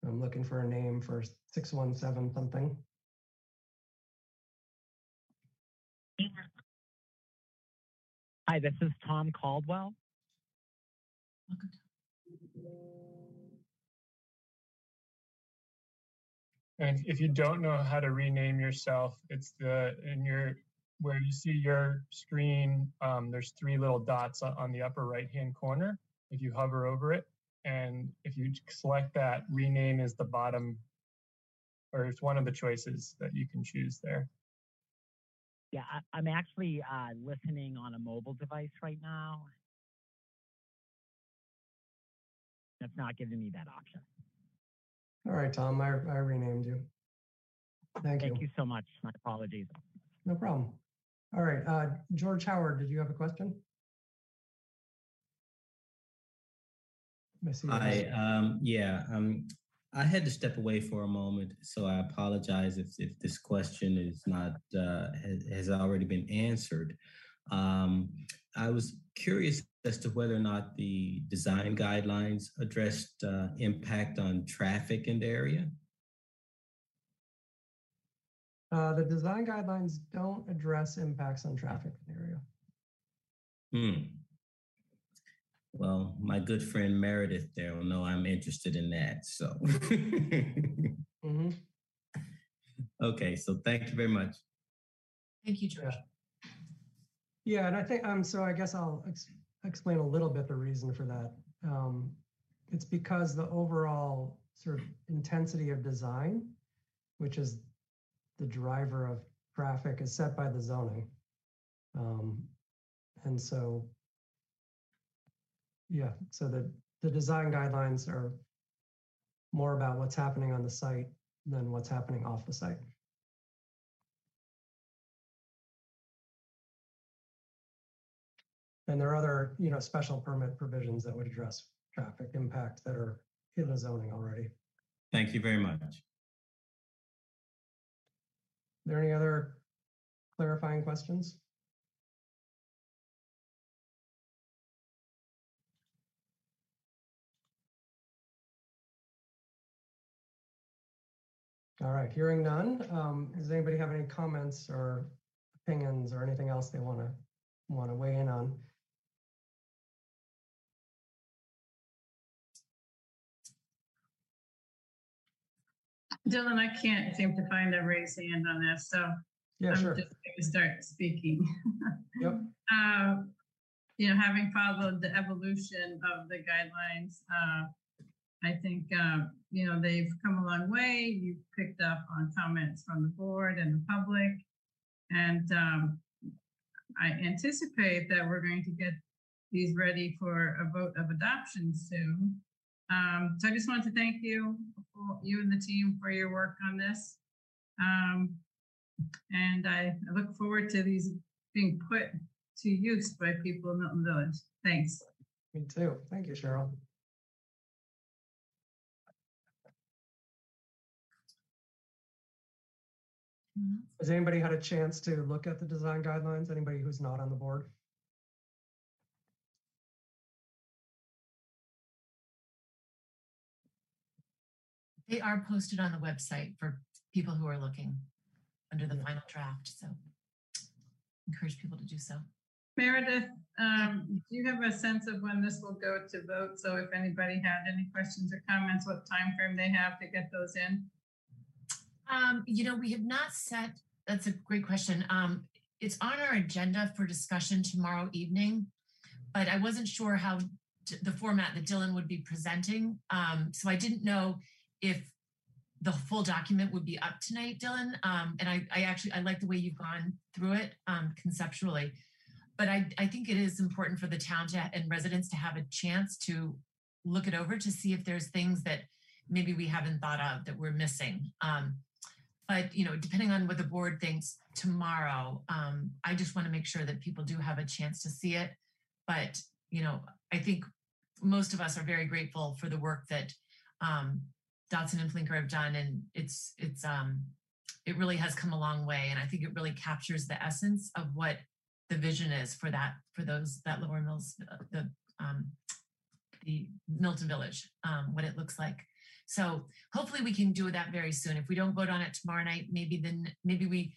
I'm looking for a name for six one seven something. Hi, this is Tom Caldwell. And if you don't know how to rename yourself, it's the in your where you see your screen. Um, there's three little dots on, the upper right hand corner. If you hover over it, and if you select that, rename is the bottom, or it's one of the choices that you can choose there. Yeah, I'm actually uh, listening on a mobile device right now. That's not giving me that option. All right, Tom, I, I renamed you. Thank you. Thank you so much. My apologies. No problem. All right, uh, George Howard, did you have a question? I see your I hand. um yeah um I had to step away for a moment, so I apologize if if this question is not uh, has, has already been answered. Um, I was curious as to whether or not the design guidelines addressed uh, impact on traffic in the area. Uh, the design guidelines don't address impacts on traffic in the area. Hmm. Well, my good friend Meredith there will know I'm interested in that. So, Mhm. okay. So, thank you very much. Thank you, George. Yeah, and I think um. So I guess I'll ex- explain a little bit the reason for that. Um, it's because the overall sort of intensity of design, which is the driver of traffic, is set by the zoning. Um, and so, yeah, so the the design guidelines are more about what's happening on the site than what's happening off the site. And there are other, you know, special permit provisions that would address traffic impact that are in the zoning already. Thank you very much. Are there any other clarifying questions? All right, hearing none. Um, does anybody have any comments or opinions or anything else they want to want to weigh in on? Dylan, I can't seem to find a raised hand on this, so Yeah, I'm sure. just going to start speaking. Yep. Um, you know, having followed the evolution of the guidelines, uh, I think, uh, you know, they've come a long way. You've picked up on comments from the board and the public. And um, I anticipate that we're going to get these ready for a vote of adoption soon. Um, so I just wanted to thank you, for you and the team for your work on this. Um, and I, I look forward to these being put to use by people in Milton Village. Thanks. Me too. Thank you, Cheryl. Has anybody had a chance to look at the design guidelines? Anybody who's not on the board? They are posted on the website for people who are looking under the final draft. So encourage people to do so. Meredith, um, do you have a sense of when this will go to vote? So if anybody had any questions or comments, what time frame they have to get those in? Um, you know, we have not set, that's a great question. Um, it's on our agenda for discussion tomorrow evening, but I wasn't sure how d- the format that Dylan would be presenting. Um, so I didn't know if the full document would be up tonight, Dylan. Um, and I, I actually, I like the way you've gone through it um, conceptually. But I, I think it is important for the town to, and residents to have a chance to look it over to see if there's things that maybe we haven't thought of that we're missing. Um, but you know, depending on what the board thinks tomorrow, um, I just want to make sure that people do have a chance to see it. But you know, I think most of us are very grateful for the work that um, Dodson and Flinker have done, and it's it's um, it really has come a long way, and I think it really captures the essence of what the vision is for that for those that Lower Mills uh, the um, the Milton Village, um, what it looks like. So hopefully we can do that very soon. If we don't vote on it tomorrow night, maybe then maybe we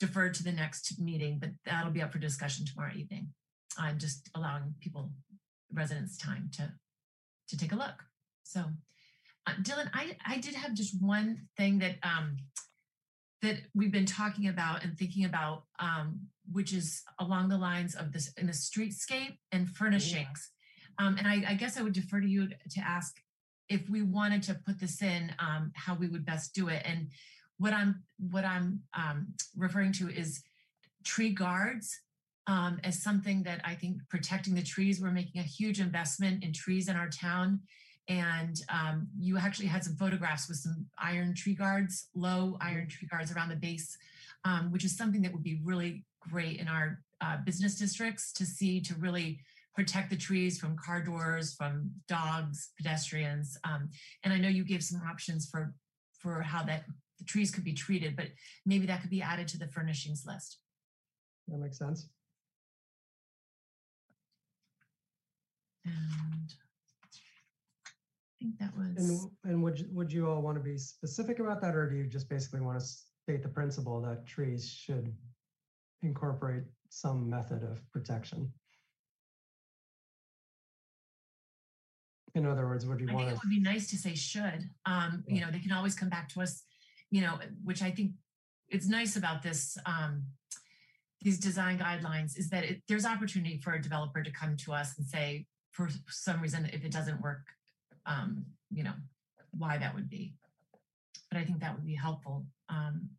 defer to the next meeting, but that'll be up for discussion tomorrow evening. I'm just allowing people, residents, time to to take a look. So, Dylan, I I did have just one thing that um that we've been talking about and thinking about, um, which is along the lines of this in the streetscape and furnishings. Um, and I, I guess I would defer to you to ask if we wanted to put this in, um, how we would best do it. And what I'm what I'm um, referring to is tree guards um, as something that I think protecting the trees. We're making a huge investment in trees in our town, and um, you actually had some photographs with some iron tree guards, low iron tree guards around the base, um, which is something that would be really great in our uh, business districts to see to really protect the trees from car doors, from dogs, pedestrians. Um, and I know you gave some options for for how that the trees could be treated, but maybe that could be added to the furnishings list. That makes sense. And think that was. And, and would, you- would you all want to be specific about that, or do you just basically want to state the principle that trees should incorporate some method of protection? In other words, would you I want think to? it would be nice to say should. Um, you know, they can always come back to us, you know, which I think it's nice about this um, these design guidelines is that it, there's opportunity for a developer to come to us and say, for some reason, if it doesn't work, um, you know, why that would be. But I think that would be helpful. Um,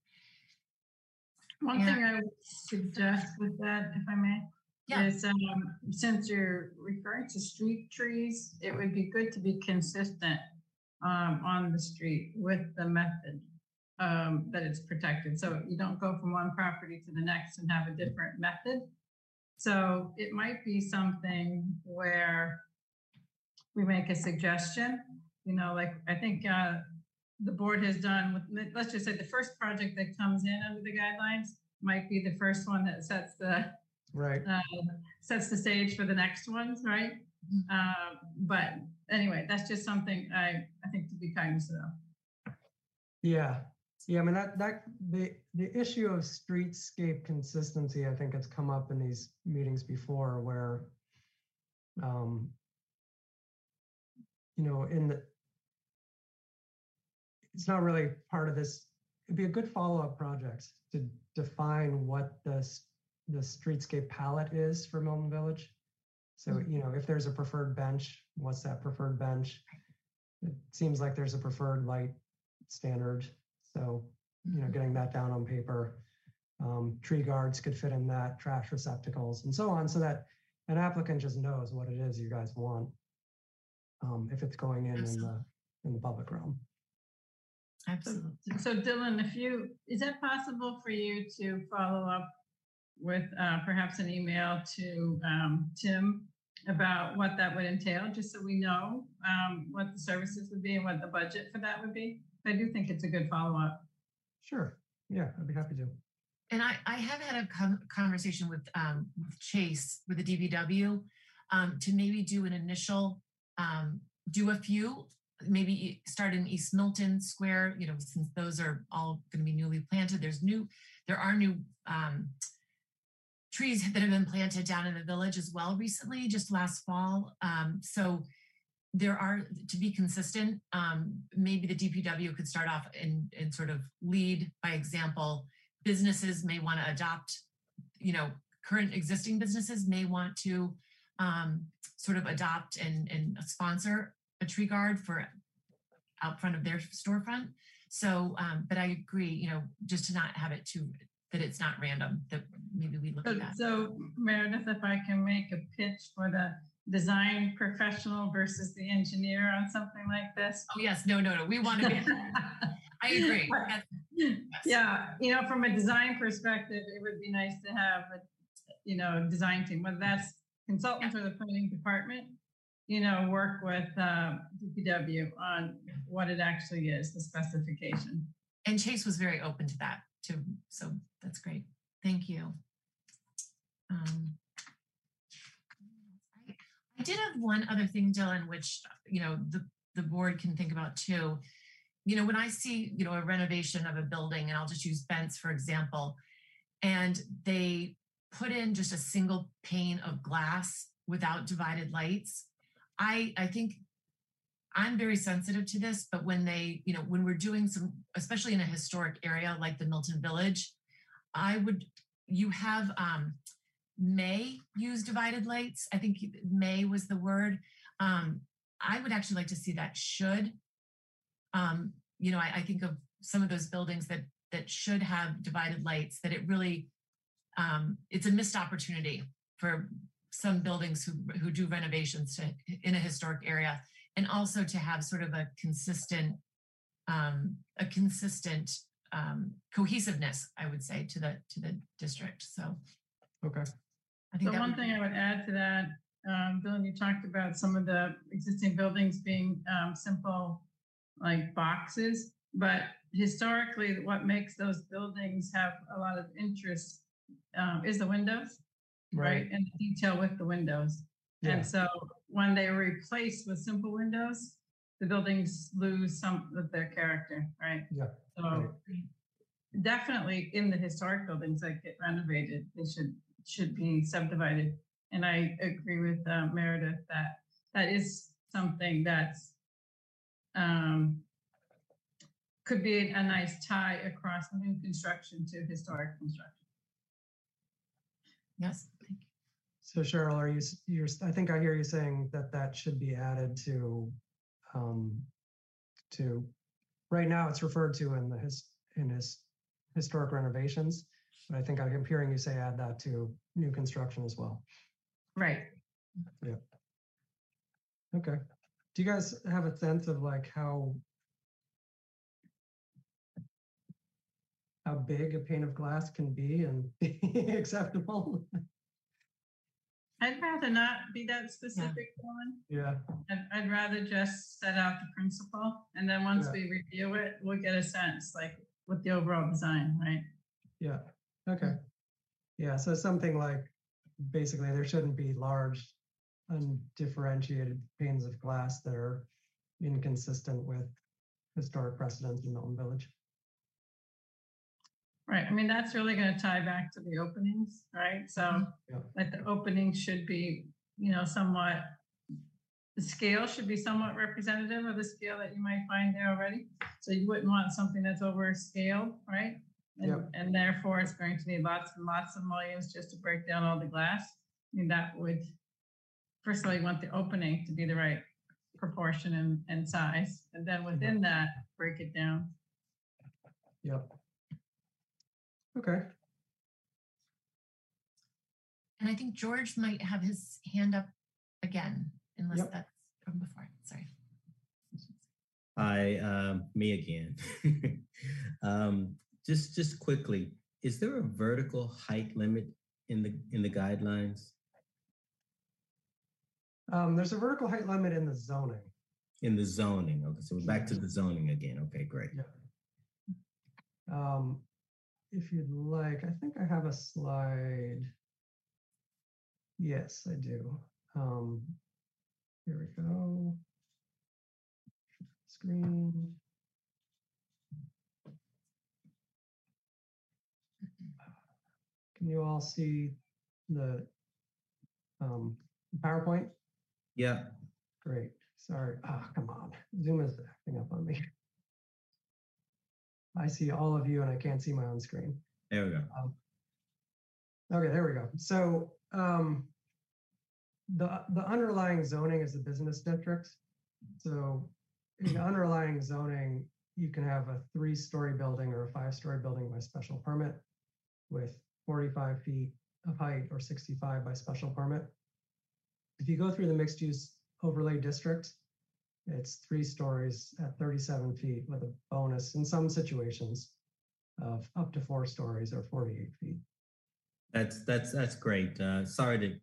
One Yeah. thing I would suggest with that, if I may, Yeah. is um, since you're referring to street trees, it would be good to be consistent um, on the street with the method um, that it's protected. So you don't go from one property to the next and have a different method. So it might be something where we make a suggestion, you know, like I think uh, the board has done with, let's just say the first project that comes in under the guidelines might be the first one that sets the, Right. uh, sets the stage for the next ones, right? Uh, but anyway, that's just something I, I think to be cognizant of. Yeah, yeah. I mean that that the the issue of streetscape consistency, I think, has come up in these meetings before, where, um, you know, in the it's not really part of this. It'd be a good follow up project to define what the the streetscape palette is for Milton Village. So you know, if there's a preferred bench, what's that preferred bench? It seems like there's a preferred light standard. So, you know, getting that down on paper. Um, tree guards could fit in that, trash receptacles and so on, so that an applicant just knows what it is you guys want. Um, if it's going in in the, in the public realm. Absolutely. So Dylan, if you, is that possible for you to follow up with uh, perhaps an email to um, Tim about what that would entail, just so we know um, what the services would be and what the budget for that would be? I do think it's a good follow-up. Sure. Yeah, I'd be happy to. And I, I have had a conversation with, um, with Chase with the DPW um, to maybe do an initial, um, do a few maybe start in East Milton Square, you know, since those are all going to be newly planted. There's new, there are new um, trees that have been planted down in the village as well recently, just last fall. Um, so there are, to be consistent, um, maybe the DPW could start off and, and sort of lead by example. Businesses may want to adopt, you know, current existing businesses may want to um, sort of adopt and, and sponsor a tree guard for out front of their storefront. So, um, but I agree, you know, just to not have it too, that it's not random, that maybe we look So- at that. So Meredith, if I can make a pitch for the design professional versus the engineer on something like this? Oh, yes, no, no, no, we want to be, I agree. Yes. Yeah, you know, from a design perspective, it would be nice to have a, you know, design team, whether that's consultants or the planning department, you know, work with uh, DPW on what it actually is, the specification. And Chase was very open to that too. So that's great. Thank you. Um, I- I did have one other thing, Dylan, which, you know, the, the board can think about too. You know, when I see, you know, a renovation of a building, and I'll just use Bent's for example, and they put in just a single pane of glass without divided lights, I, I think I'm very sensitive to this, but when they, you know, when we're doing some, especially in a historic area like the Milton Village, I would, you have, um, may use divided lights. I think may was the word. Um, I would actually like to see that should. Um, you know, I, I think of some of those buildings that that should have divided lights. That it really, um, it's a missed opportunity for some buildings who who do renovations to in a historic area and also to have sort of a consistent um, a consistent um, cohesiveness i would say to the to the district so Okay. i think So one thing be- I would add to that, um, Bill, you talked about some of the existing buildings being um, simple, like boxes. But historically, what makes those buildings have a lot of interest um, is the windows, right? And the detail with the windows. Yeah. And so when they are replaced with simple windows, the buildings lose some of their character, right? Yeah. So definitely in the historic buildings that get renovated, they should should be subdivided. And I agree with uh, Meredith that that is something that's um, could be a nice tie across new construction to historic construction. Yes thank you. So Cheryl, are you, you're, I think I hear you saying that that should be added to, um, to, right now it's referred to in the his, in his historic renovations. But I think I'm hearing you say add that to new construction as well. Right. Yeah. Okay. Do you guys have a sense of like how how big a pane of glass can be and be acceptable? I'd rather not be that specific one. Yeah. I'd, I'd rather just set out the principle and then once Yeah. we review it, we'll get a sense like with the overall design, right? Yeah. Okay. Yeah. So something like basically there shouldn't be large, undifferentiated panes of glass that are inconsistent with historic precedents in Milton Village. Right. I mean, that's really going to tie back to the openings, right? So, mm-hmm. Yeah. like the openings should be, you know, somewhat, the scale should be somewhat representative of the scale that you might find there already. So you wouldn't want something that's over scale, right? And, Yep. and therefore it's going to need lots and lots of mullions just to break down all the glass. I mean, that would, first of all, you want the opening to be the right proportion and, and size. And then mm-hmm. within that, break it down. Yep. Okay. and i think george might have his hand up again unless Yep. that's from before sorry Hi, um, me again. um, just just quickly, is there a vertical height limit in the in the guidelines Um, there's a vertical height limit in the zoning. in the zoning? Okay, so we're back to the zoning again. Okay, great. Yeah. Um, if you'd like, I think I have a slide. Yes, I do. Um, here we go. screen. Can you all see the um, PowerPoint? Yeah. Great. Sorry. Ah, come on. Zoom is acting up on me. I see all of you and I can't see my own screen. There we go. Um, okay, there we go. So um, the the underlying zoning is the business district. So in the underlying zoning, you can have a three-story building or a five-story building by special permit with 45 feet of height or 65 by special permit. If you go through the mixed-use overlay district, it's three stories at 37 feet with a bonus in some situations of up to four stories or 48 feet. That's that's that's great. Uh, sorry to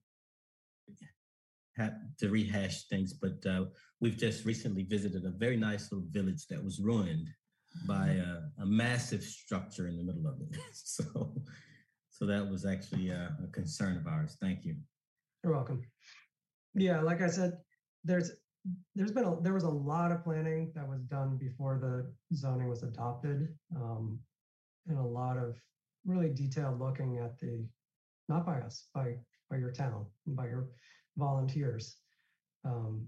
have to rehash things, but uh, we've just recently visited a very nice little village that was ruined by a, a massive structure in the middle of it. so, so that was actually a, a concern of ours. Thank you. You're welcome. Yeah, like I said, there's there's been a there was a lot of planning that was done before the zoning was adopted, um, and a lot of really detailed looking at the not by us by by your town and by your volunteers, um,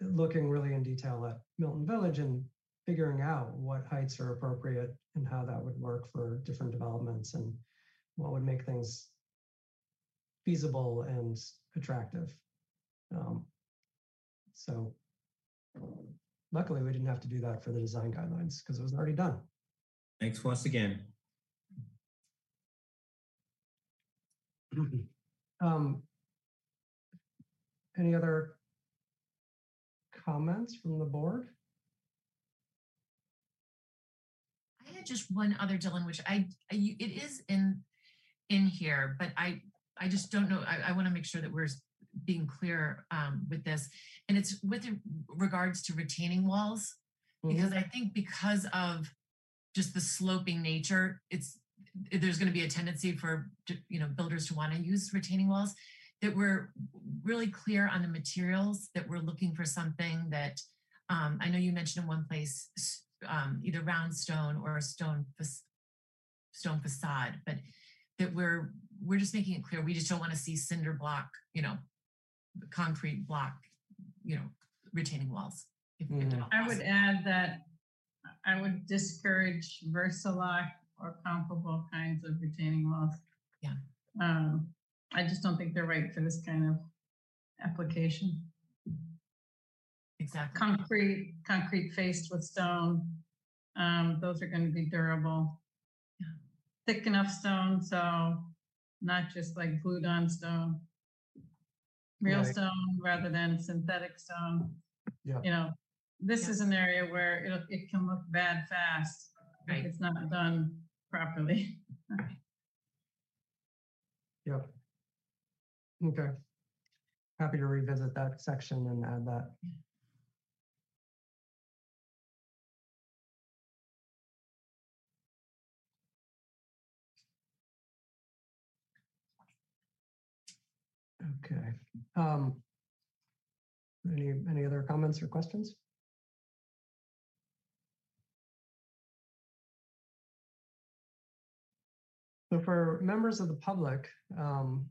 looking really in detail at Milton Village and figuring out what heights are appropriate and how that would work for different developments and what would make things feasible and attractive. Um, so luckily we didn't have to do that for the design guidelines because it was already done. Thanks once again. um, any other comments from the board? I had just one other, Dylan, which I, I it is in in here, but I I just don't know. I, I want to make sure that we're being clear um, with this, and it's with regards to retaining walls, because I think because of just the sloping nature, it's there's going to be a tendency for you know builders to want to use retaining walls. That we're really clear on the materials. That we're looking for something that um, I know you mentioned in one place um, either round stone or a stone stone facade, but that we're we're just making it clear we just don't want to see cinder block, you know, concrete block, you know, retaining walls. If, if at all I would add that I would discourage Versa-Lok or comparable kinds of retaining walls. Yeah. Um, I just don't think they're right for this kind of application. Exactly. Concrete, concrete faced with stone. Um, those are going to be durable. Thick enough stone, so not just like glued on stone. Real Right. stone rather than synthetic stone. Yeah. You know, this is an area where it, it can look bad fast. if It's not done properly. Yep. Okay. Happy to revisit that section and add that. Okay. Um, any, any other comments or questions? So for members of the public, um,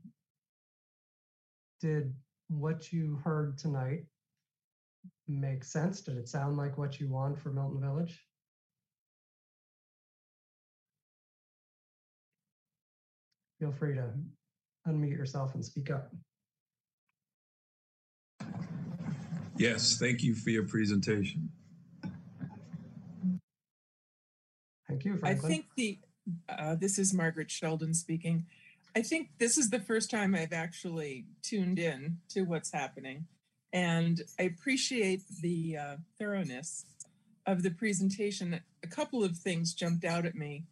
did what you heard tonight make sense? Did it sound like what you want for Milton Village? Feel free to unmute yourself and speak up. Yes, thank you for your presentation. Thank you, for I think the, uh, this is Margaret Sheldon speaking. I think this is the first time I've actually tuned in to what's happening. And I appreciate the uh, thoroughness of the presentation. A couple of things jumped out at me.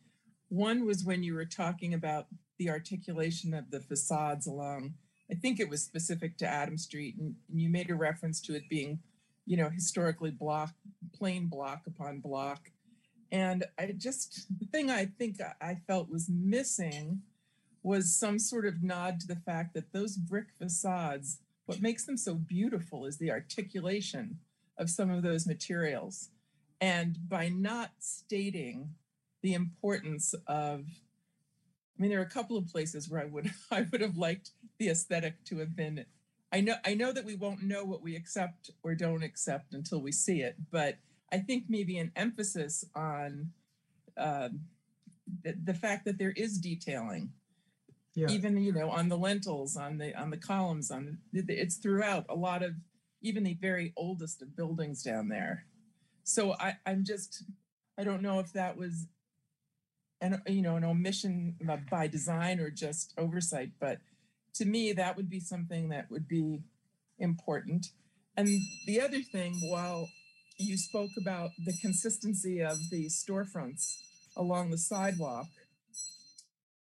One was when you were talking about the articulation of the facades along, I think it was specific to Adams Street, and, and you made a reference to it being, you know, historically block, plain block upon block. And I just, the thing I think I felt was missing was some sort of nod to the fact that those brick facades, what makes them so beautiful is the articulation of some of those materials. And by not stating the importance of, I mean, there are a couple of places where I would I would have liked the aesthetic to have been. I know I know that we won't know what we accept or don't accept until we see it, but I think maybe an emphasis on um, the, the fact that there is detailing Yeah. even you know on the lintels on the on the columns on it's throughout a lot of even the very oldest of buildings down there so i i'm just i don't know if that was an you know an omission by design or just oversight but to me that would be something that would be important. And the other thing while you spoke about the consistency of the storefronts along the sidewalk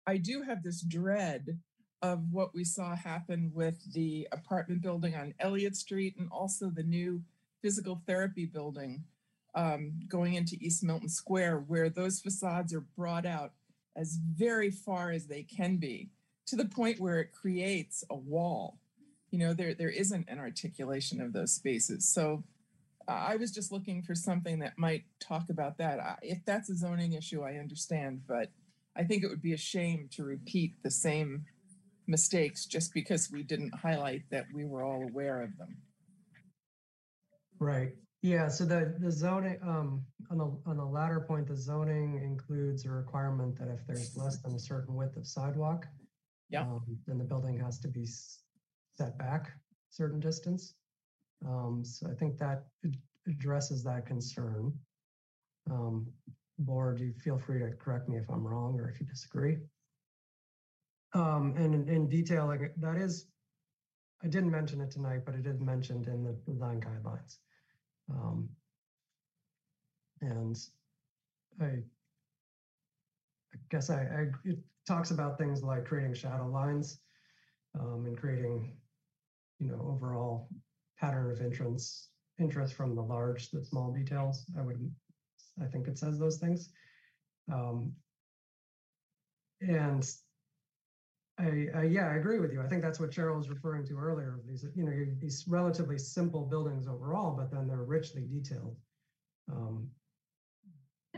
I do have this dread of what we saw happen with the apartment building on Eliot Street and also the new physical therapy building um, going into East Milton Square, where those facades are brought out as very far as they can be to the point where it creates a wall. You know, there there isn't an articulation of those spaces. So uh, I was just looking for something that might talk about that. I, if that's a zoning issue, I understand, but I think it would be a shame to repeat the same mistakes just because we didn't highlight that we were all aware of them. Right. Yeah. So the the zoning um, on the on the latter point, the zoning includes a requirement that if there's less than a certain width of sidewalk, yeah, um, then the building has to be s- set back a certain distance. Um, so I think that ad- addresses that concern. Um, board, you feel free to correct me if I'm wrong or if you disagree. Um, and in, in detail, like that is, I didn't mention it tonight, but it is mentioned in the design guidelines. Um, and I, I guess I, I, it talks about things like creating shadow lines um, and creating, you know, overall pattern of entrance, interest from the large, to the small details. I would, I think it says those things. Um, and I, yeah, I agree with you. I think that's what Cheryl was referring to earlier. These, you know, these relatively simple buildings overall, but then they're richly detailed. Um,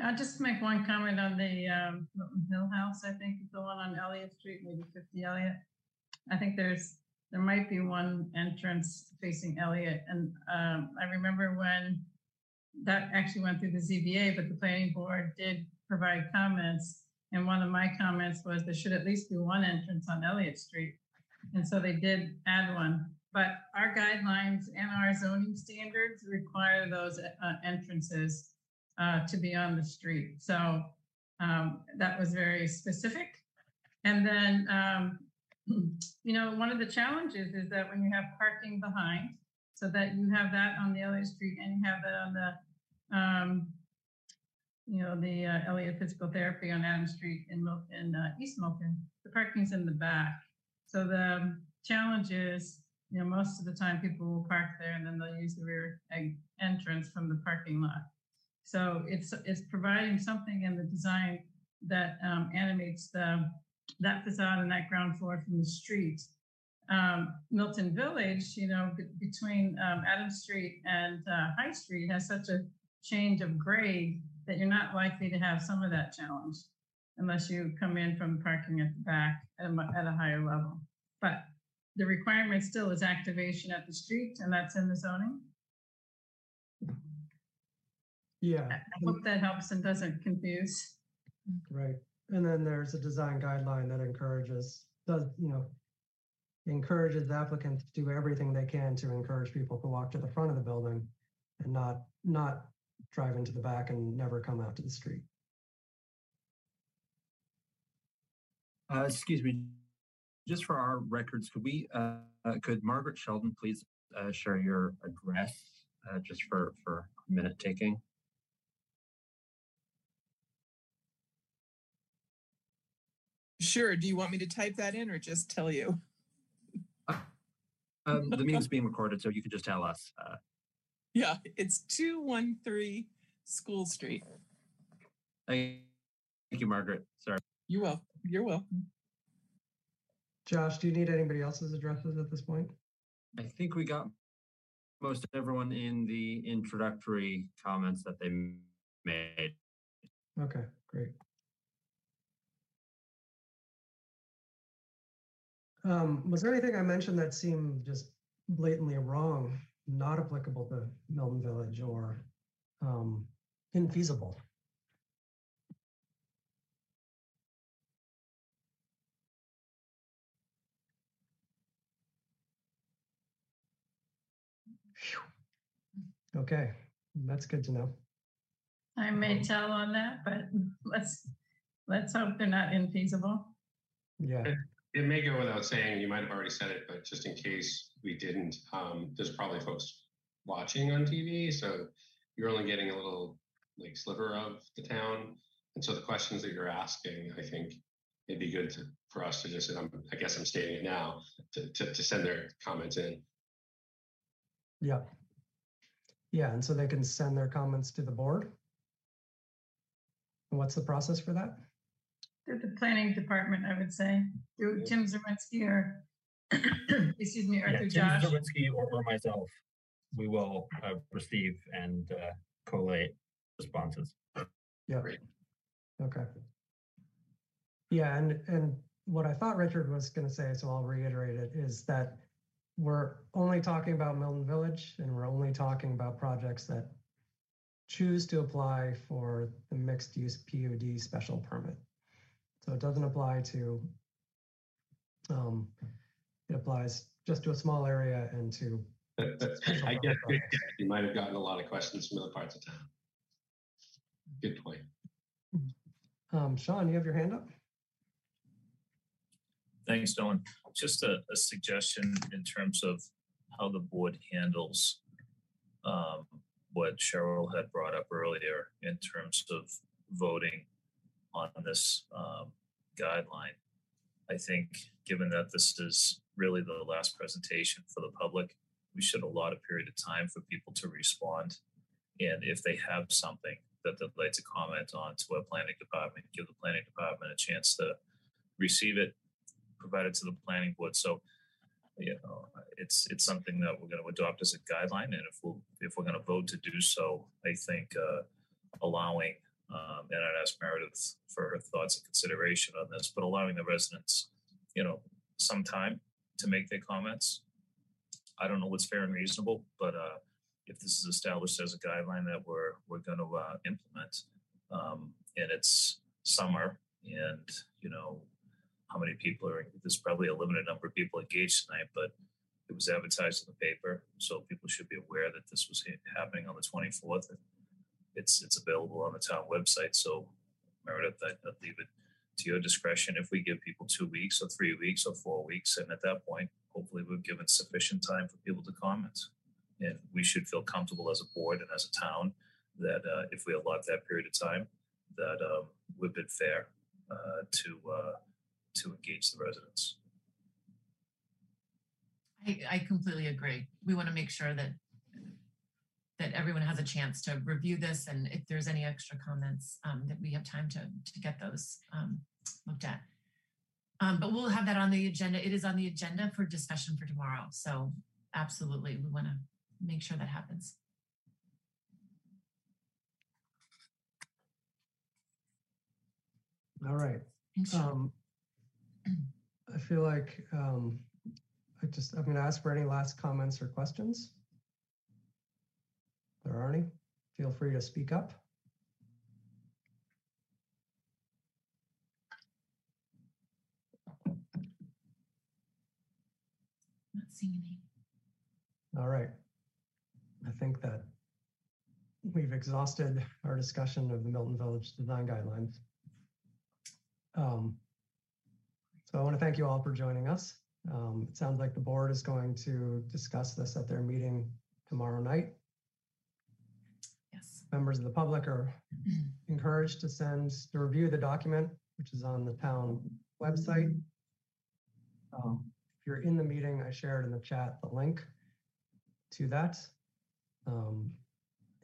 I'll just make one comment on the um, Milton Hill House, I think, the one on Eliot Street, maybe 50 Eliot. I think there's, there might be one entrance facing Eliot. And um, I remember when that actually went through the ZBA, but the planning board did provide comments. And one of my comments was there should at least be one entrance on Eliot Street. And so they did add one. But our guidelines and our zoning standards require those uh, entrances uh, to be on the street. So um, that was very specific. And then, um, you know, one of the challenges is that when you have parking behind, so that you have that on the Eliot Street and you have that on the, um, you know, the uh, Elliott Physical Therapy on Adams Street in, Mil- in uh, East Milton, the parking's in the back. So the um, challenge is, you know, most of the time people will park there and then they'll use the rear entrance from the parking lot. So it's it's providing something in the design that um, animates the that facade and that ground floor from the street. Um, Milton Village, you know, b- between um, Adams Street and uh, High Street has such a change of grade that you're not likely to have some of that challenge unless you come in from parking at the back at a, at a higher level. But the requirement still is activation at the street, and that's in the zoning. yeah. I hope that helps and doesn't confuse. Right. And then there's a design guideline that encourages, does, you know, encourages the applicant to do everything they can to encourage people to walk to the front of the building and not, not drive into the back and never come out to the street. Uh, excuse me, just for our records, could we, uh, uh, could Margaret Sheldon please uh, share your address uh, just for, for minute taking? Sure. Do you want me to type that in or just tell you? Um, the meeting's being recorded, so you can just tell us. Uh, Yeah, it's 213 School Street. thank you, Margaret. Sorry. You're welcome. You're welcome. Josh, do you need anybody else's addresses at this point? I think we got most everyone in the introductory comments that they made. Okay, great. Um, was there anything I mentioned that seemed just blatantly wrong, not applicable to Milton Village or um, infeasible? Phew. Okay, that's good to know. I may tell on that, but let's, let's hope they're not infeasible. Yeah. It, it may go without saying, you might have already said it, but just in case we didn't, um, there's probably folks watching on TV, so you're only getting a little like sliver of the town. And so the questions that you're asking, I think it'd be good to, for us to just, and I'm, I guess I'm stating it now, to, to, to send their comments in. Yeah. Yeah, and so they can send their comments to the board? And what's the process for that? Through the planning department, I would say, through Tim Czerwienski or, excuse me, or Yeah, through Tim Josh. Czerwienski or, or myself, we will uh, receive and uh, collate responses. Yeah. Okay. Yeah, and and what I thought Richard was going to say, so I'll reiterate it, is that we're only talking about Milton Village, and we're only talking about projects that choose to apply for the mixed use PUD special permit. So it doesn't apply to. Um, it applies just to a small area and to. I guess good projects. you might have gotten a lot of questions from other parts of town. Good point. Um, Sean, you have your hand up? Thanks, Dylan. Just a, a suggestion in terms of how the board handles um, what Cheryl had brought up earlier in terms of voting on this um, guideline. I think, given that this is really the last presentation for the public, we should allot a period of time for people to respond. And if they have something that they'd like to comment on to our planning department, give the planning department a chance to receive it, provide it to the planning board. So, you know, it's it's something that we're going to adopt as a guideline, and if we'll if we're going to vote to do so, I think uh, allowing um, and I'd ask Meredith for her thoughts and consideration on this, but allowing the residents, you know, some time to make their comments. I don't know what's fair and reasonable, but uh, if this is established as a guideline that we're we're going to uh, implement, um, and it's summer, and you know, how many people are? There's probably a limited number of people engaged tonight, but it was advertised in the paper, so people should be aware that this was happening on the 24th. And it's it's available on the town website. So, Meredith, I'd leave it to your discretion if we give people two weeks or three weeks or four weeks, and at that point, hopefully, we've given sufficient time for people to comment. And we should feel comfortable as a board and as a town that uh, if we allot that period of time, that um, we've been fair uh, to uh, to engage the residents. I, I completely agree. We want to make sure that that everyone has a chance to review this, and if there's any extra comments, um, that we have time to to get those um, looked at. Um, but we'll have that on the agenda. It is on the agenda for discussion for tomorrow. So absolutely, we want to make sure that happens. All right. Um, I feel like um, I just, I'm going to ask for any last comments or questions. If there are any, feel free to speak up. Not seeing any. All right. I think that we've exhausted our discussion of the Milton Village Design Guidelines. Um, so I want to thank you all for joining us. Um, it sounds like the board is going to discuss this at their meeting tomorrow night. Yes. Members of the public are encouraged to send, to review the document, which is on the town website. Um, if you're in the meeting, I shared in the chat the link to that. Um,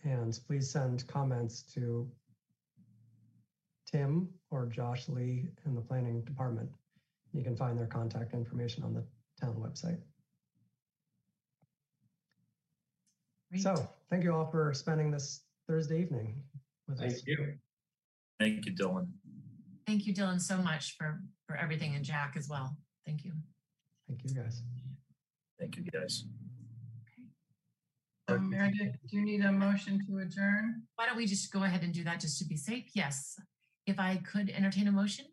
and please send comments to Tim or Josh Lee in the planning department. You can find their contact information on the town website. So thank you all for spending this Thursday evening with Thank us. you. Thank you, Dylan. Thank you, Dylan, so much for, for everything and Jack as well. Thank you. Thank you, guys. Thank you, guys. So Meredith, do you need a motion to adjourn? Why don't we just go ahead and do that just to be safe? Yes. If I could entertain a motion,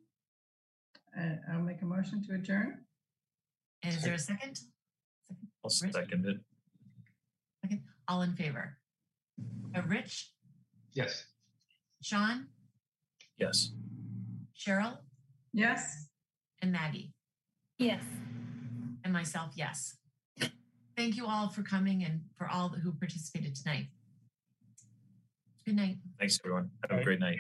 Uh, I'll make a motion to adjourn. and is there a second? I'll second it. Second, all in favor? Uh, Rich, Yes. Sean, Yes. Cheryl, Yes. and Maggie, Yes. And myself, yes. Thank you all for coming and for all who participated tonight. Good night. Thanks, everyone. Have a great night.